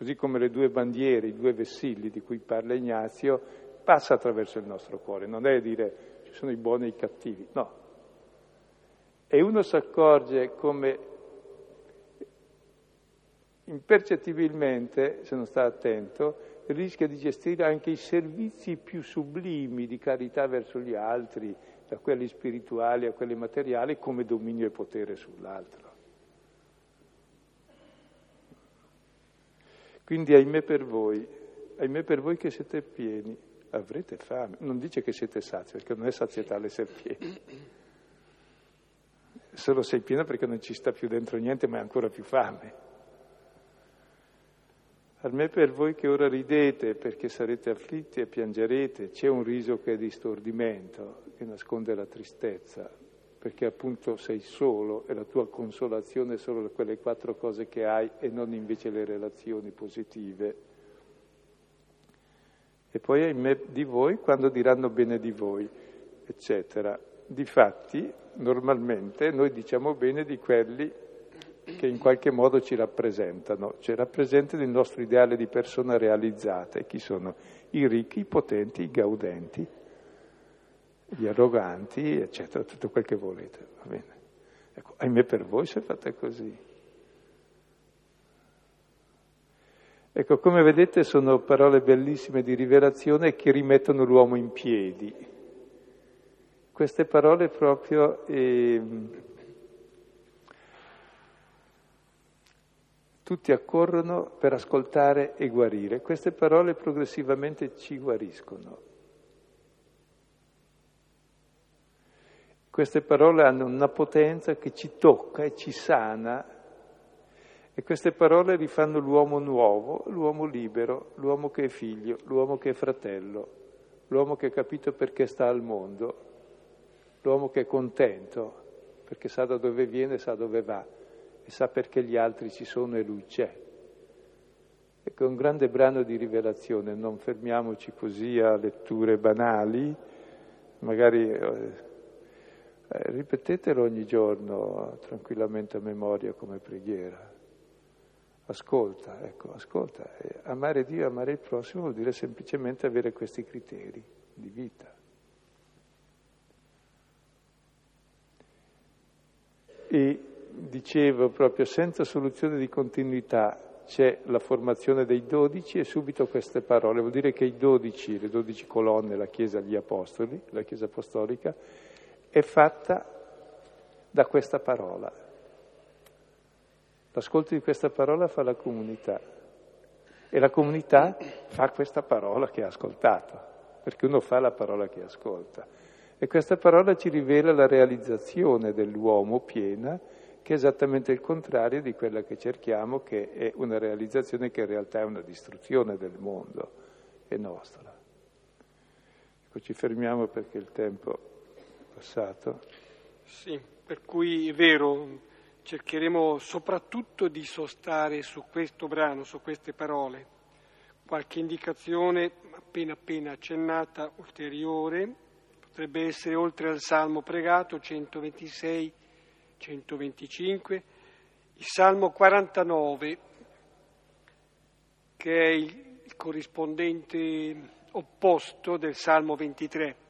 Così come le due bandiere, i due vessilli di cui parla Ignazio, passa attraverso il nostro cuore, non è dire ci sono i buoni e i cattivi, no. E uno si accorge come impercettibilmente, se non sta attento, rischia di gestire anche i servizi più sublimi di carità verso gli altri, da quelli spirituali a quelli materiali, come dominio e potere sull'altro. Quindi ahimè per voi, ahimè per voi che siete pieni, avrete fame. Non dice che siete sazi, perché non è sazietà l'essere pieni. Solo sei pieno perché non ci sta più dentro niente, ma hai ancora più fame. Me per voi che ora ridete perché sarete afflitti e piangerete, c'è un riso che è di stordimento, che nasconde la tristezza, perché appunto sei solo e la tua consolazione è solo quelle quattro cose che hai e non invece le relazioni positive. E poi ahimè di voi quando diranno bene di voi, eccetera. Difatti, normalmente noi diciamo bene di quelli che in qualche modo ci rappresentano, cioè rappresentano il nostro ideale di persona realizzata. E chi sono? I ricchi, i potenti, i gaudenti, gli arroganti, eccetera, tutto quel che volete, va bene. Ecco, ahimè per voi se fate così. Ecco, come vedete sono parole bellissime di rivelazione che rimettono l'uomo in piedi. Queste parole proprio... Eh, Tutti accorrono per ascoltare e guarire. Queste parole progressivamente ci guariscono. Queste parole hanno una potenza che ci tocca e ci sana E queste parole rifanno l'uomo nuovo, l'uomo libero, l'uomo che è figlio, l'uomo che è fratello, l'uomo che ha capito perché sta al mondo, l'uomo che è contento perché sa da dove viene, sa dove va e sa perché gli altri ci sono e lui c'è. Ecco, è un grande brano di rivelazione, non fermiamoci così a letture banali, magari eh, ripetetelo ogni giorno tranquillamente a memoria come preghiera. Ascolta, ecco, ascolta. Amare Dio e amare il prossimo vuol dire semplicemente avere questi criteri di vita. E dicevo proprio, senza soluzione di continuità c'è la formazione dei dodici e subito queste parole. Vuol dire che i dodici, le dodici colonne, la Chiesa degli Apostoli, la Chiesa Apostolica, è fatta da questa parola. L'ascolto di questa parola fa la comunità e la comunità fa questa parola che ha ascoltato, perché uno fa la parola che ascolta. E questa parola ci rivela la realizzazione dell'uomo piena, che è esattamente il contrario di quella che cerchiamo, che è una realizzazione che in realtà è una distruzione del mondo e nostra. Ecco, ci fermiamo perché il tempo è passato. Sì, per cui è vero, cercheremo soprattutto di sostare su questo brano, su queste parole. Qualche indicazione appena appena accennata, ulteriore, potrebbe essere oltre al Salmo pregato 126, 125, il Salmo 49, che è il, corrispondente opposto del Salmo 23.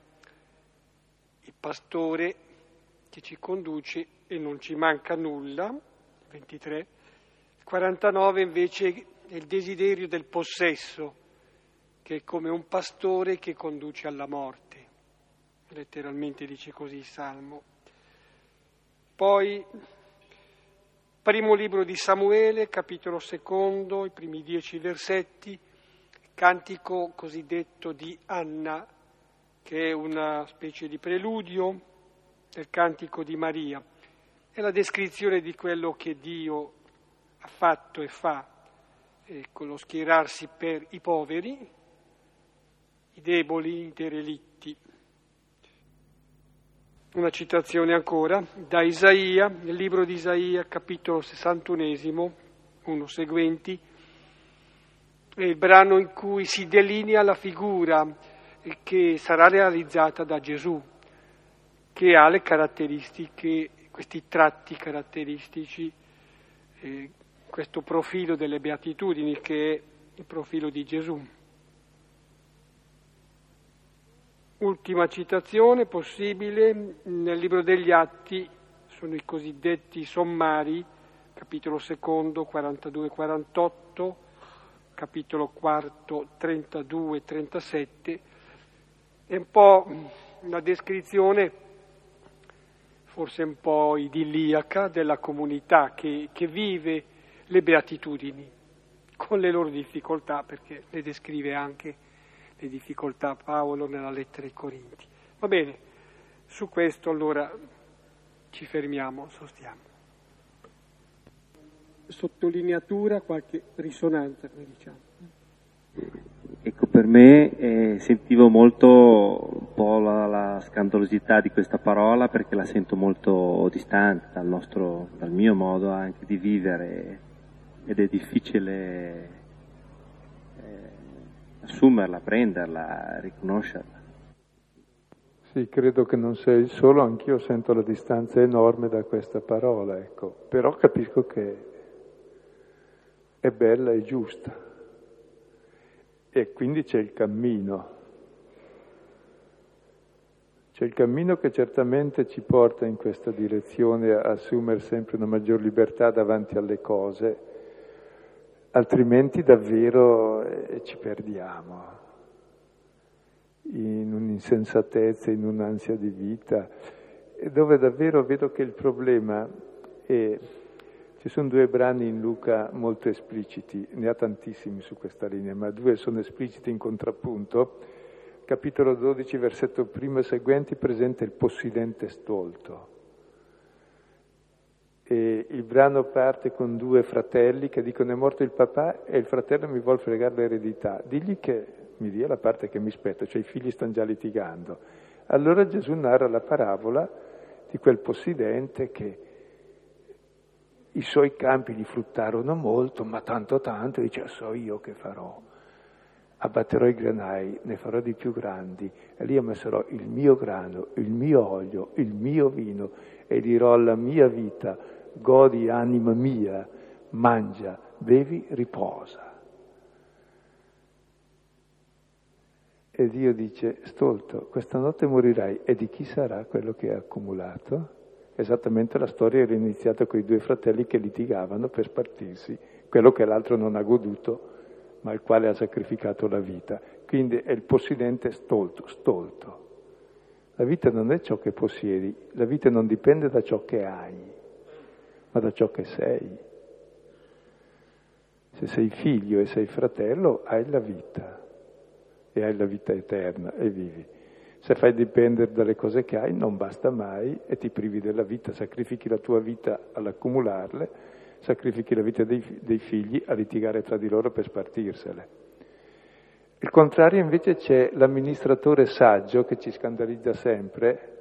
Pastore che ci conduce e non ci manca nulla, 23, il 49 invece è il desiderio del possesso, che è come un pastore che conduce alla morte, letteralmente dice così il Salmo. Poi, primo libro di Samuele, capitolo secondo, i primi dieci versetti, cantico cosiddetto di Anna, che è una specie di preludio del cantico di Maria è la descrizione di quello che Dio ha fatto e fa, ecco, lo schierarsi per i poveri, i deboli, i derelitti. Una citazione ancora da Isaia, nel libro di Isaia, capitolo 61, uno seguenti, è il brano in cui si delinea la figura che sarà realizzata da Gesù, che ha le caratteristiche questi tratti caratteristici, eh, questo profilo delle beatitudini che è il profilo di Gesù. Ultima citazione possibile nel libro degli Atti sono i cosiddetti sommari, capitolo secondo 42-48, capitolo quarto 32-37, è un po' una descrizione forse un po' idilliaca della comunità che, che vive le beatitudini con le loro difficoltà, perché le descrive anche le difficoltà Paolo nella lettera ai Corinti. Va bene, su questo allora ci fermiamo, sostiamo. Sottolineatura, qualche risonanza, come diciamo. Per me eh, sentivo molto un po' la, la, scandalosità di questa parola perché la sento molto distante dal, nostro, dal mio modo anche di vivere ed è difficile eh, assumerla, prenderla, riconoscerla. Sì, credo che non sei solo, anch'io sento la distanza enorme da questa parola, ecco. però capisco che è bella e giusta. E quindi c'è il cammino. C'è il cammino che certamente ci porta in questa direzione a assumere sempre una maggior libertà davanti alle cose, altrimenti davvero eh, ci perdiamo in un'insensatezza, in un'ansia di vita, dove davvero vedo che il problema è ci sono due brani in Luca molto espliciti, ne ha tantissimi su questa linea, ma due sono espliciti in contrappunto. Capitolo 12, versetto primo e seguenti, presenta il possidente stolto. E il brano parte con due fratelli che dicono è morto il papà e il fratello mi vuole fregare l'eredità. Digli che mi dia la parte che mi spetta, cioè i figli stanno già litigando. Allora Gesù narra la parabola di quel possidente che i suoi campi gli fruttarono molto, ma tanto tanto, dice so io che farò. Abbatterò i granai, ne farò di più grandi, e lì ammasserò il mio grano, il mio olio, il mio vino, e dirò alla mia vita, godi anima mia, mangia, bevi, riposa. E Dio dice, stolto, questa notte morirai, e di chi sarà quello che hai accumulato? Esattamente la storia era iniziata con i due fratelli che litigavano per spartirsi quello che l'altro non ha goduto, ma il quale ha sacrificato la vita. Quindi è il possidente stolto, stolto. La vita non è ciò che possiedi, la vita non dipende da ciò che hai, ma da ciò che sei. Se sei figlio e sei fratello, hai la vita e hai la vita eterna e vivi. Se fai dipendere dalle cose che hai non basta mai e ti privi della vita, sacrifichi la tua vita all'accumularle, sacrifichi la vita dei, dei figli a litigare tra di loro per spartirsele. Il contrario invece c'è l'amministratore saggio che ci scandalizza sempre,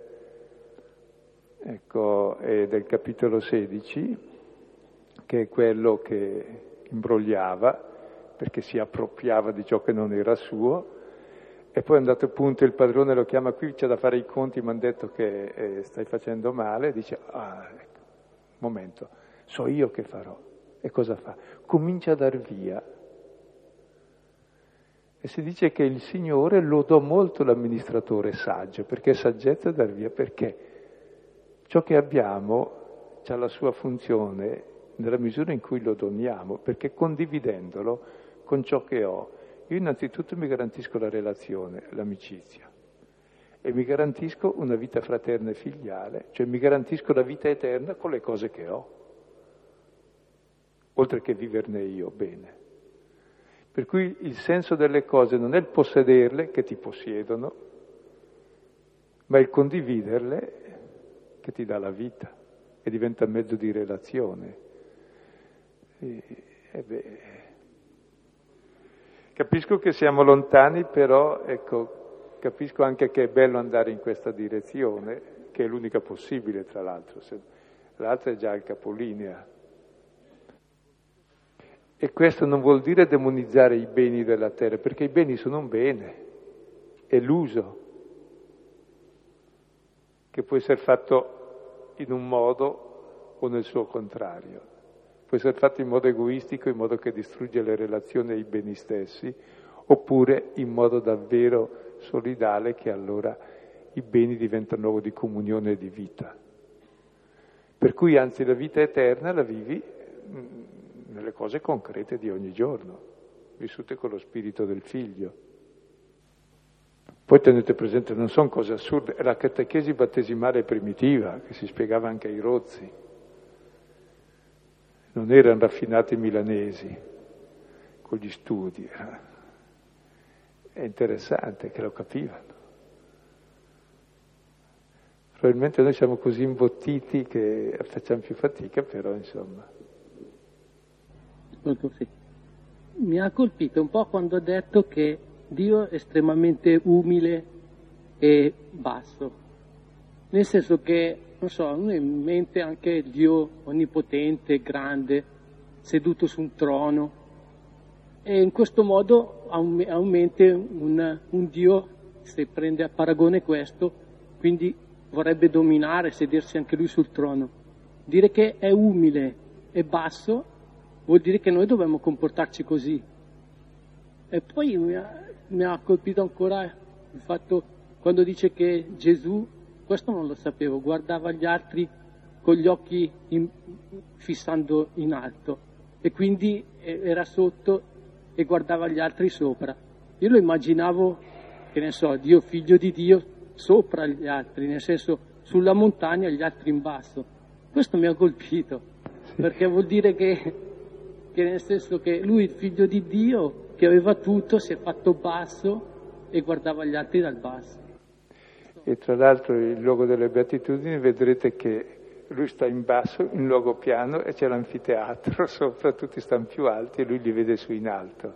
ecco, è del capitolo 16, che è quello che imbrogliava perché si appropriava di ciò che non era suo, e poi è andato a punto il padrone lo chiama qui, c'è da fare i conti, mi hanno detto che eh, stai facendo male, dice, ah, ecco, momento, so io che farò. E cosa fa? Comincia a dar via. E si dice che il Signore lodò molto l'amministratore saggio, perché saggezza dar via, perché ciò che abbiamo ha la sua funzione nella misura in cui lo doniamo, perché condividendolo con ciò che ho, io innanzitutto mi garantisco la relazione, l'amicizia e mi garantisco una vita fraterna e filiale, cioè mi garantisco la vita eterna con le cose che ho, oltre che viverne io bene. Per cui il senso delle cose non è il possederle che ti possiedono, ma il condividerle che ti dà la vita e diventa mezzo di relazione. E, e beh, Capisco che siamo lontani, però ecco, capisco anche che è bello andare in questa direzione, che è l'unica possibile tra l'altro, l'altra è già il capolinea. E questo non vuol dire demonizzare i beni della terra, perché i beni sono un bene, è l'uso che può essere fatto in un modo o nel suo contrario può essere fatto in modo egoistico, in modo che distrugge le relazioni e i beni stessi, oppure in modo davvero solidale che allora i beni diventano luogo di comunione e di vita. Per cui anzi la vita eterna la vivi mm, nelle cose concrete di ogni giorno, vissute con lo spirito del figlio. Poi tenete presente, non sono cose assurde, è la catechesi battesimale primitiva che si spiegava anche ai rozzi non erano raffinati milanesi con gli studi, è interessante che lo capivano. Probabilmente noi siamo così imbottiti che facciamo più fatica, però insomma. Mi ha colpito un po' quando ha detto che Dio è estremamente umile e basso, nel senso che non so, uno in mente anche Dio onnipotente, grande, seduto su un trono. E in questo modo ha in mente un, un Dio, se prende a paragone questo, quindi vorrebbe dominare, sedersi anche lui sul trono. Dire che è umile e basso vuol dire che noi dobbiamo comportarci così. E poi mi ha, mi ha colpito ancora il fatto quando dice che Gesù questo non lo sapevo, guardava gli altri con gli occhi in, fissando in alto e quindi era sotto e guardava gli altri sopra. Io lo immaginavo, che ne so, Dio figlio di Dio sopra gli altri, nel senso sulla montagna e gli altri in basso. Questo mi ha colpito, perché vuol dire che, che nel senso che lui, il figlio di Dio, che aveva tutto, si è fatto basso e guardava gli altri dal basso. E tra l'altro il luogo delle beatitudini vedrete che lui sta in basso, in luogo piano e c'è l'anfiteatro sopra, tutti stanno più alti e lui li vede su in alto.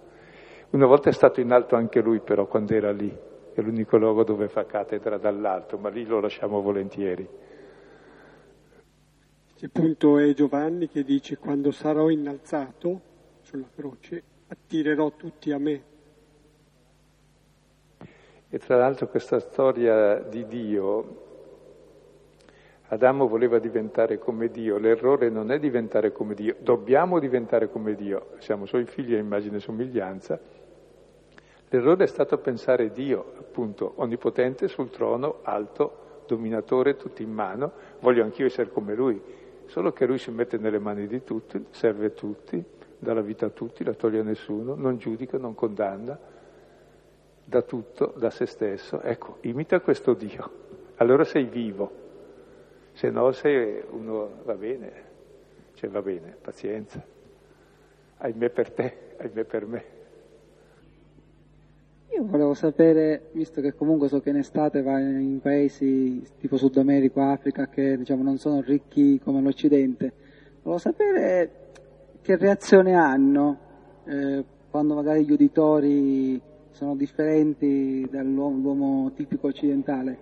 Una volta è stato in alto anche lui però quando era lì, è l'unico luogo dove fa cattedra dall'alto, ma lì lo lasciamo volentieri. Il punto è Giovanni che dice quando sarò innalzato sulla croce attirerò tutti a me. E tra l'altro questa storia di Dio, Adamo voleva diventare come Dio, l'errore non è diventare come Dio, dobbiamo diventare come Dio, siamo suoi figli a immagine e somiglianza, l'errore è stato pensare Dio, appunto, onnipotente sul trono, alto, dominatore, tutto in mano, voglio anch'io essere come lui, solo che lui si mette nelle mani di tutti, serve tutti, dà la vita a tutti, la toglie a nessuno, non giudica, non condanna, dà tutto da se stesso. Ecco, imita questo Dio, allora sei vivo, se no sei uno, va bene, cioè va bene, pazienza, ahimè per te, ahimè per me. Io volevo sapere, visto che comunque so che in estate vai in paesi tipo Sud America, Africa, che diciamo non sono ricchi come l'Occidente, volevo sapere che reazione hanno eh, quando magari gli uditori sono differenti dall'uomo tipico occidentale.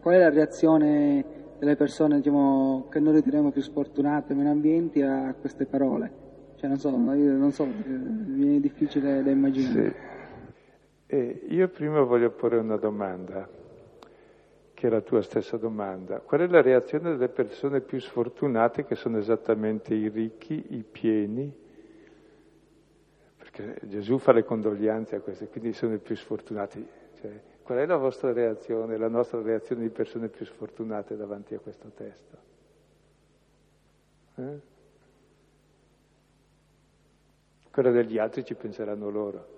Qual è la reazione delle persone diciamo, che noi riteniamo più sfortunate, meno ambienti a queste parole? Cioè non so, non so, mi viene difficile da immaginare. Sì. E io prima voglio porre una domanda, che è la tua stessa domanda. Qual è la reazione delle persone più sfortunate che sono esattamente i ricchi, i pieni? Perché Gesù fa le condoglianze a questi, quindi sono i più sfortunati. Cioè, qual è la vostra reazione, la nostra reazione di persone più sfortunate davanti a questo testo? Eh? Quella degli altri ci penseranno loro.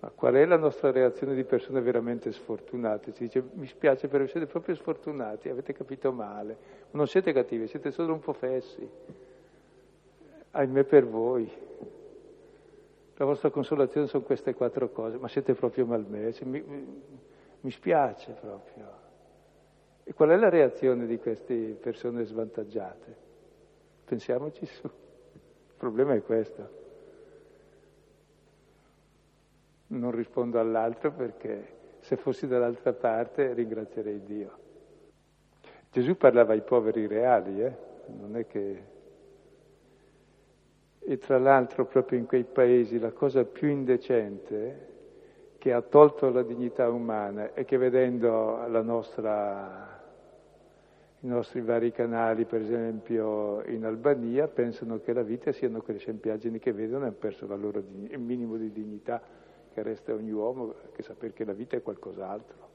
Ma qual è la nostra reazione di persone veramente sfortunate? Si dice, mi spiace però siete proprio sfortunati, avete capito male. Non siete cattivi, siete solo un po' fessi. Ahimè per voi. La vostra consolazione sono queste quattro cose, ma siete proprio malmessi. Mi, mi spiace proprio. E qual è la reazione di queste persone svantaggiate? Pensiamoci su. Il problema è questo non rispondo all'altro perché se fossi dall'altra parte ringrazierei Dio. Gesù parlava ai poveri reali, eh? non è che... E tra l'altro proprio in quei paesi la cosa più indecente che ha tolto la dignità umana è che vedendo nostra, i nostri vari canali, per esempio in Albania, pensano che la vita siano quelle scempiaggini che vedono e hanno perso il minimo di dignità che resta ogni uomo che sapere che la vita è qualcos'altro.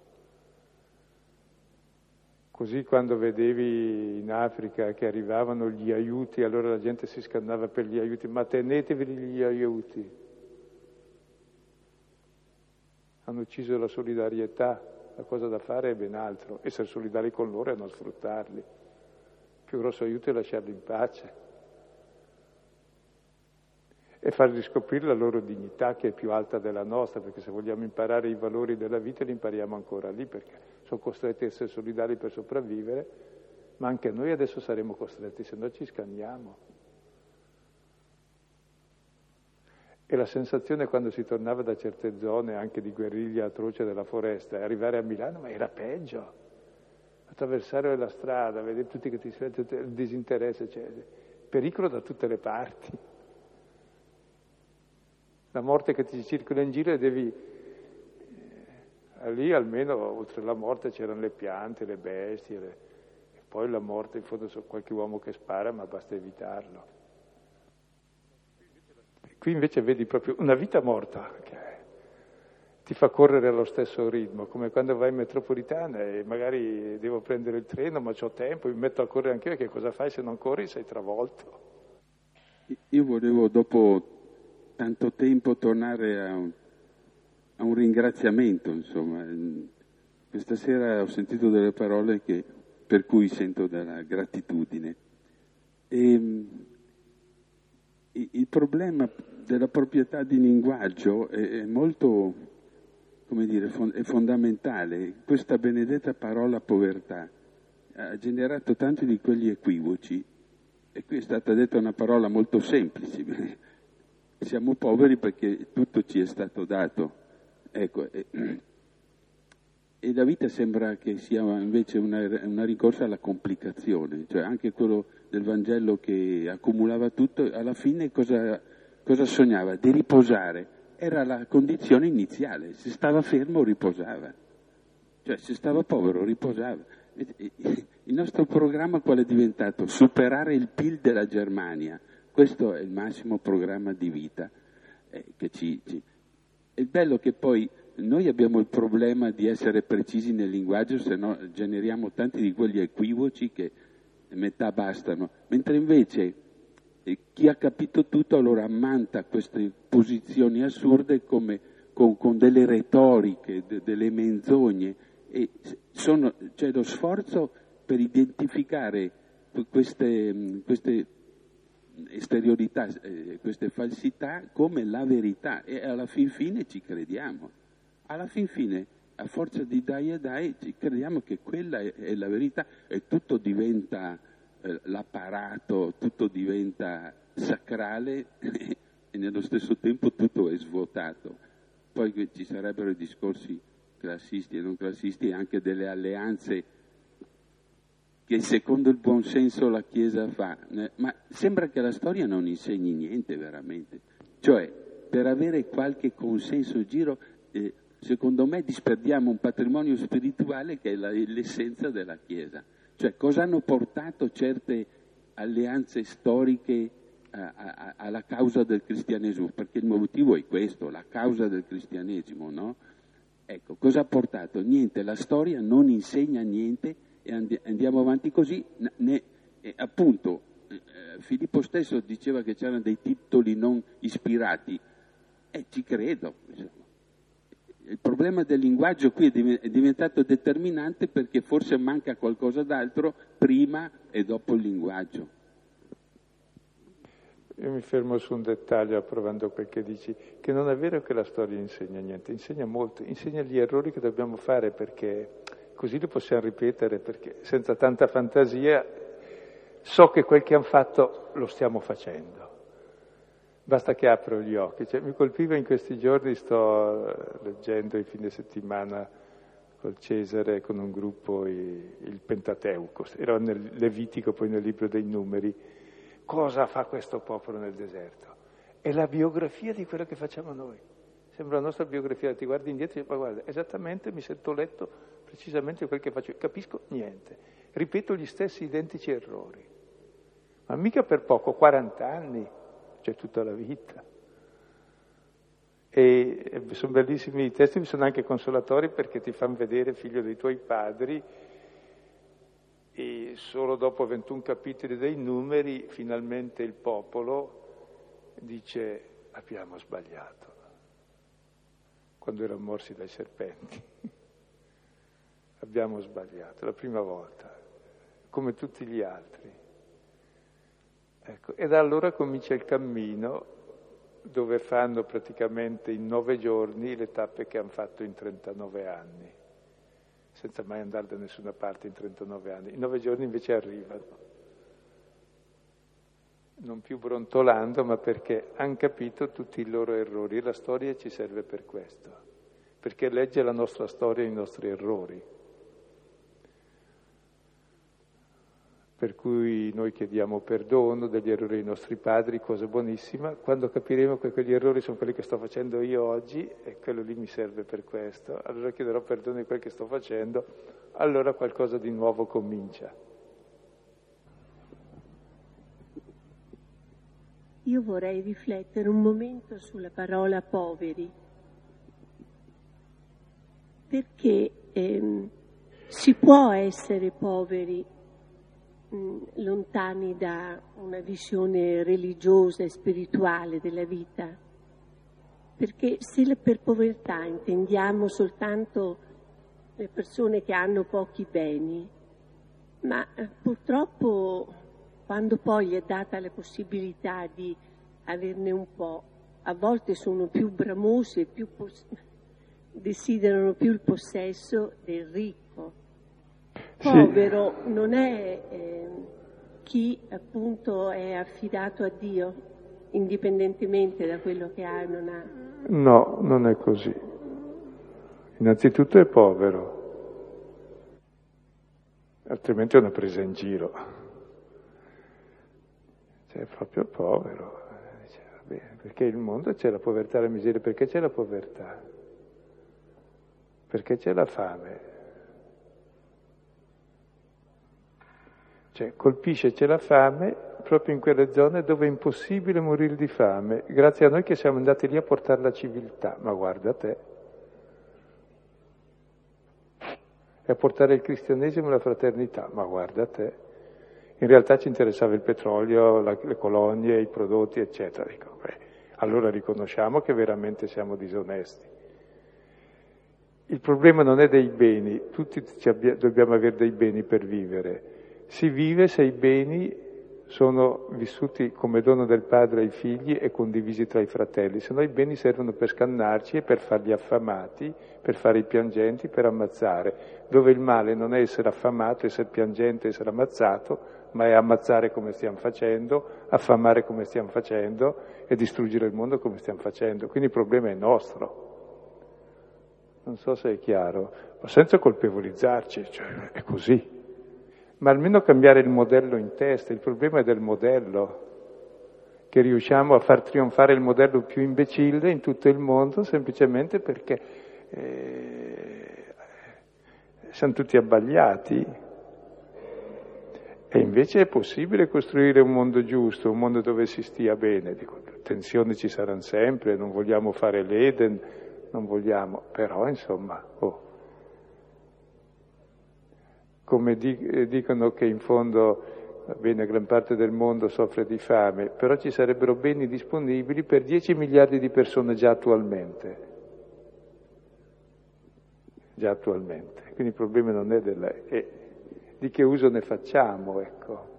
Così quando vedevi in Africa che arrivavano gli aiuti, allora la gente si scannava per gli aiuti, ma tenetevi gli aiuti. Hanno ucciso la solidarietà, la cosa da fare è ben altro, essere solidari con loro e non sfruttarli. Il più grosso aiuto è lasciarli in pace e far riscoprire la loro dignità che è più alta della nostra, perché se vogliamo imparare i valori della vita li impariamo ancora lì, perché sono costretti a essere solidari per sopravvivere, ma anche noi adesso saremo costretti, se no ci scanniamo. E la sensazione quando si tornava da certe zone, anche di guerriglia atroce della foresta, arrivare a Milano, ma era peggio. Attraversare la strada, vedere tutti che ti il disinteresse, cioè, pericolo da tutte le parti la morte che ti circola in giro e devi... Eh, lì almeno oltre alla morte c'erano le piante, le bestie, le... e poi la morte in fondo c'è qualche uomo che spara, ma basta evitarlo. Qui invece vedi proprio una vita morta che ti fa correre allo stesso ritmo, come quando vai in metropolitana e magari devo prendere il treno, ma ho tempo, mi metto a correre anche io, che cosa fai se non corri? Sei travolto. Io volevo dopo tanto tempo tornare a un, a un ringraziamento, insomma. Questa sera ho sentito delle parole che, per cui sento della gratitudine. E, ehm, il problema della proprietà di linguaggio è, è molto, come dire, è fondamentale. Questa benedetta parola povertà ha generato tanti di quegli equivoci. E qui è stata detta una parola molto semplice. Siamo poveri perché tutto ci è stato dato. Ecco, e, e la vita sembra che sia invece una, una ricorsa alla complicazione, cioè anche quello del Vangelo che accumulava tutto, alla fine cosa, cosa sognava? Di riposare. Era la condizione iniziale, se stava fermo riposava, cioè se stava povero riposava. Il nostro programma qual è diventato? Superare il PIL della Germania. Questo è il massimo programma di vita. Eh, ci, ci... Il bello che poi noi abbiamo il problema di essere precisi nel linguaggio, se no generiamo tanti di quegli equivoci che metà bastano, mentre invece eh, chi ha capito tutto allora ammanta queste posizioni assurde come, con, con, delle retoriche, de, delle menzogne, sono, c'è lo sforzo per identificare queste, queste esteriorità, eh, queste falsità come la verità e alla fin fine ci crediamo. Alla fin fine, a forza di dai e dai, ci crediamo che quella è, è la verità e tutto diventa eh, l'apparato, tutto diventa sacrale e nello stesso tempo tutto è svuotato. Poi ci sarebbero i discorsi classisti e non classisti e anche delle alleanze che secondo il buon senso la Chiesa fa, ma sembra che la storia non insegni niente veramente. Cioè, per avere qualche consenso in giro, eh, secondo me disperdiamo un patrimonio spirituale che è la, l'essenza della Chiesa. Cioè, cosa hanno portato certe alleanze storiche a, a, alla causa del cristianesimo? Perché il motivo è questo, la causa del cristianesimo, no? Ecco, cosa ha portato? Niente, la storia non insegna niente e andiamo avanti così. Ne, appunto, eh, Filippo stesso diceva che c'erano dei titoli non ispirati, e ci credo. Il problema del linguaggio qui è diventato determinante perché forse manca qualcosa d'altro prima e dopo il linguaggio. Io mi fermo su un dettaglio approvando quel che dici, che non è vero che la storia insegna niente, insegna molto, insegna gli errori che dobbiamo fare perché così li possiamo ripetere perché senza tanta fantasia so che quel che hanno fatto lo stiamo facendo. Basta che apro gli occhi. Cioè, mi colpiva in questi giorni, sto leggendo il fine settimana col Cesare, con un gruppo, il Pentateuco, era nel Levitico, poi nel libro dei numeri. Cosa fa questo popolo nel deserto? È la biografia di quello che facciamo noi. Sembra la nostra biografia, ti guardi indietro e dici, ma guarda, esattamente mi sento letto precisamente quel che faccio, capisco niente, ripeto gli stessi identici errori, ma mica per poco, 40 anni, cioè tutta la vita. E sono bellissimi i testi, sono anche consolatori perché ti fanno vedere figlio dei tuoi padri e solo dopo 21 capitoli dei numeri finalmente il popolo dice abbiamo sbagliato quando erano morsi dai serpenti. abbiamo sbagliato, la prima volta, come tutti gli altri. Ecco, e da allora comincia il cammino dove fanno praticamente in nove giorni le tappe che hanno fatto in 39 anni, senza mai andare da nessuna parte in 39 anni. In nove giorni invece arrivano, non più brontolando, ma perché hanno capito tutti i loro errori e la storia ci serve per questo, perché legge la nostra storia e i nostri errori. Per cui noi chiediamo perdono degli errori dei nostri padri, cosa buonissima, quando capiremo che quegli errori sono quelli che sto facendo io oggi e quello lì mi serve per questo, allora chiederò perdono di quel che sto facendo, allora qualcosa di nuovo comincia. Io vorrei riflettere un momento sulla parola poveri, perché ehm, si può essere poveri lontani da una visione religiosa e spirituale della vita, perché se per povertà intendiamo soltanto le persone che hanno pochi beni, ma eh, purtroppo quando poi gli è data la possibilità di averne un po', a volte sono più bramosi e più pos- desiderano più il possesso del ricco. Povero sì. non è eh, chi appunto è affidato a Dio, indipendentemente da quello che ha e non ha. No, non è così. Innanzitutto è povero, altrimenti è una presa in giro. Cioè, è proprio povero. Dice, vabbè, perché il mondo c'è la povertà e la miseria, perché c'è la povertà? Perché c'è la fame. Cioè, colpisce c'è la fame proprio in quelle zone dove è impossibile morire di fame, grazie a noi che siamo andati lì a portare la civiltà. Ma guarda te. E a portare il cristianesimo e la fraternità. Ma guarda te. In realtà ci interessava il petrolio, la, le colonie, i prodotti, eccetera. Dico, beh, allora riconosciamo che veramente siamo disonesti. Il problema non è dei beni, tutti abbia, dobbiamo avere dei beni per vivere. Si vive se i beni sono vissuti come dono del padre ai figli e condivisi tra i fratelli, se no i beni servono per scannarci e per farli affamati, per fare i piangenti, per ammazzare, dove il male non è essere affamato, essere piangente, essere ammazzato, ma è ammazzare come stiamo facendo, affamare come stiamo facendo e distruggere il mondo come stiamo facendo. Quindi il problema è nostro. Non so se è chiaro, ma senza colpevolizzarci, cioè è così ma almeno cambiare il modello in testa. Il problema è del modello, che riusciamo a far trionfare il modello più imbecille in tutto il mondo semplicemente perché eh, siamo tutti abbagliati. E invece è possibile costruire un mondo giusto, un mondo dove si stia bene. Dico, tensioni ci saranno sempre, non vogliamo fare l'Eden, non vogliamo, però insomma, oh, come eh, dicono che in fondo bene, gran parte del mondo soffre di fame, però ci sarebbero beni disponibili per 10 miliardi di persone già attualmente. Già attualmente. Quindi il problema non è, della, è di che uso ne facciamo, ecco.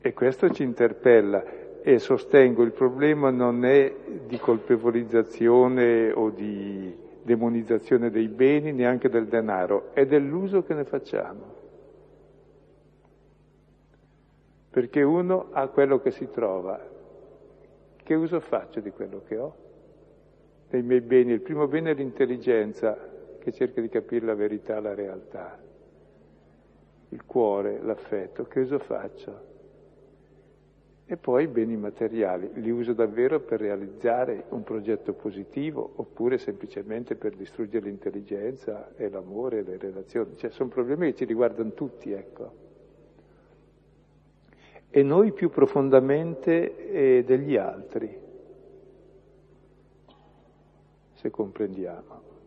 E questo ci interpella e sostengo il problema non è di colpevolizzazione o di demonizzazione dei beni, neanche del denaro, è dell'uso che ne facciamo. Perché uno ha quello che si trova. Che uso faccio di quello che ho? Dei miei beni. Il primo bene è l'intelligenza, che cerca di capire la verità, la realtà. Il cuore, l'affetto. Che uso faccio? E poi i beni materiali, li uso davvero per realizzare un progetto positivo oppure semplicemente per distruggere l'intelligenza e l'amore e le relazioni. Cioè sono problemi che ci riguardano tutti, ecco. E noi più profondamente eh, degli altri, se comprendiamo.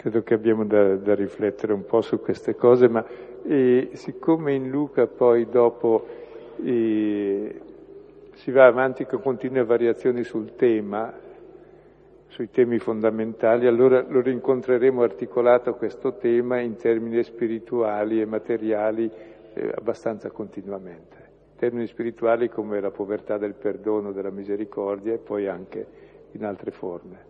Credo che abbiamo da, da riflettere un po' su queste cose, ma e siccome in Luca poi dopo eh, si va avanti con continue variazioni sul tema, sui temi fondamentali, allora lo rincontreremo articolato questo tema in termini spirituali e materiali eh, abbastanza continuamente. Termini spirituali come la povertà del perdono, della misericordia e poi anche in altre forme.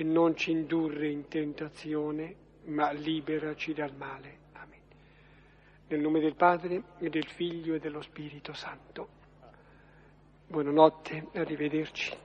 e non ci indurre in tentazione, ma liberaci dal male. Nel nome del Padre e del Figlio e dello Spirito Santo. Buonanotte, arrivederci.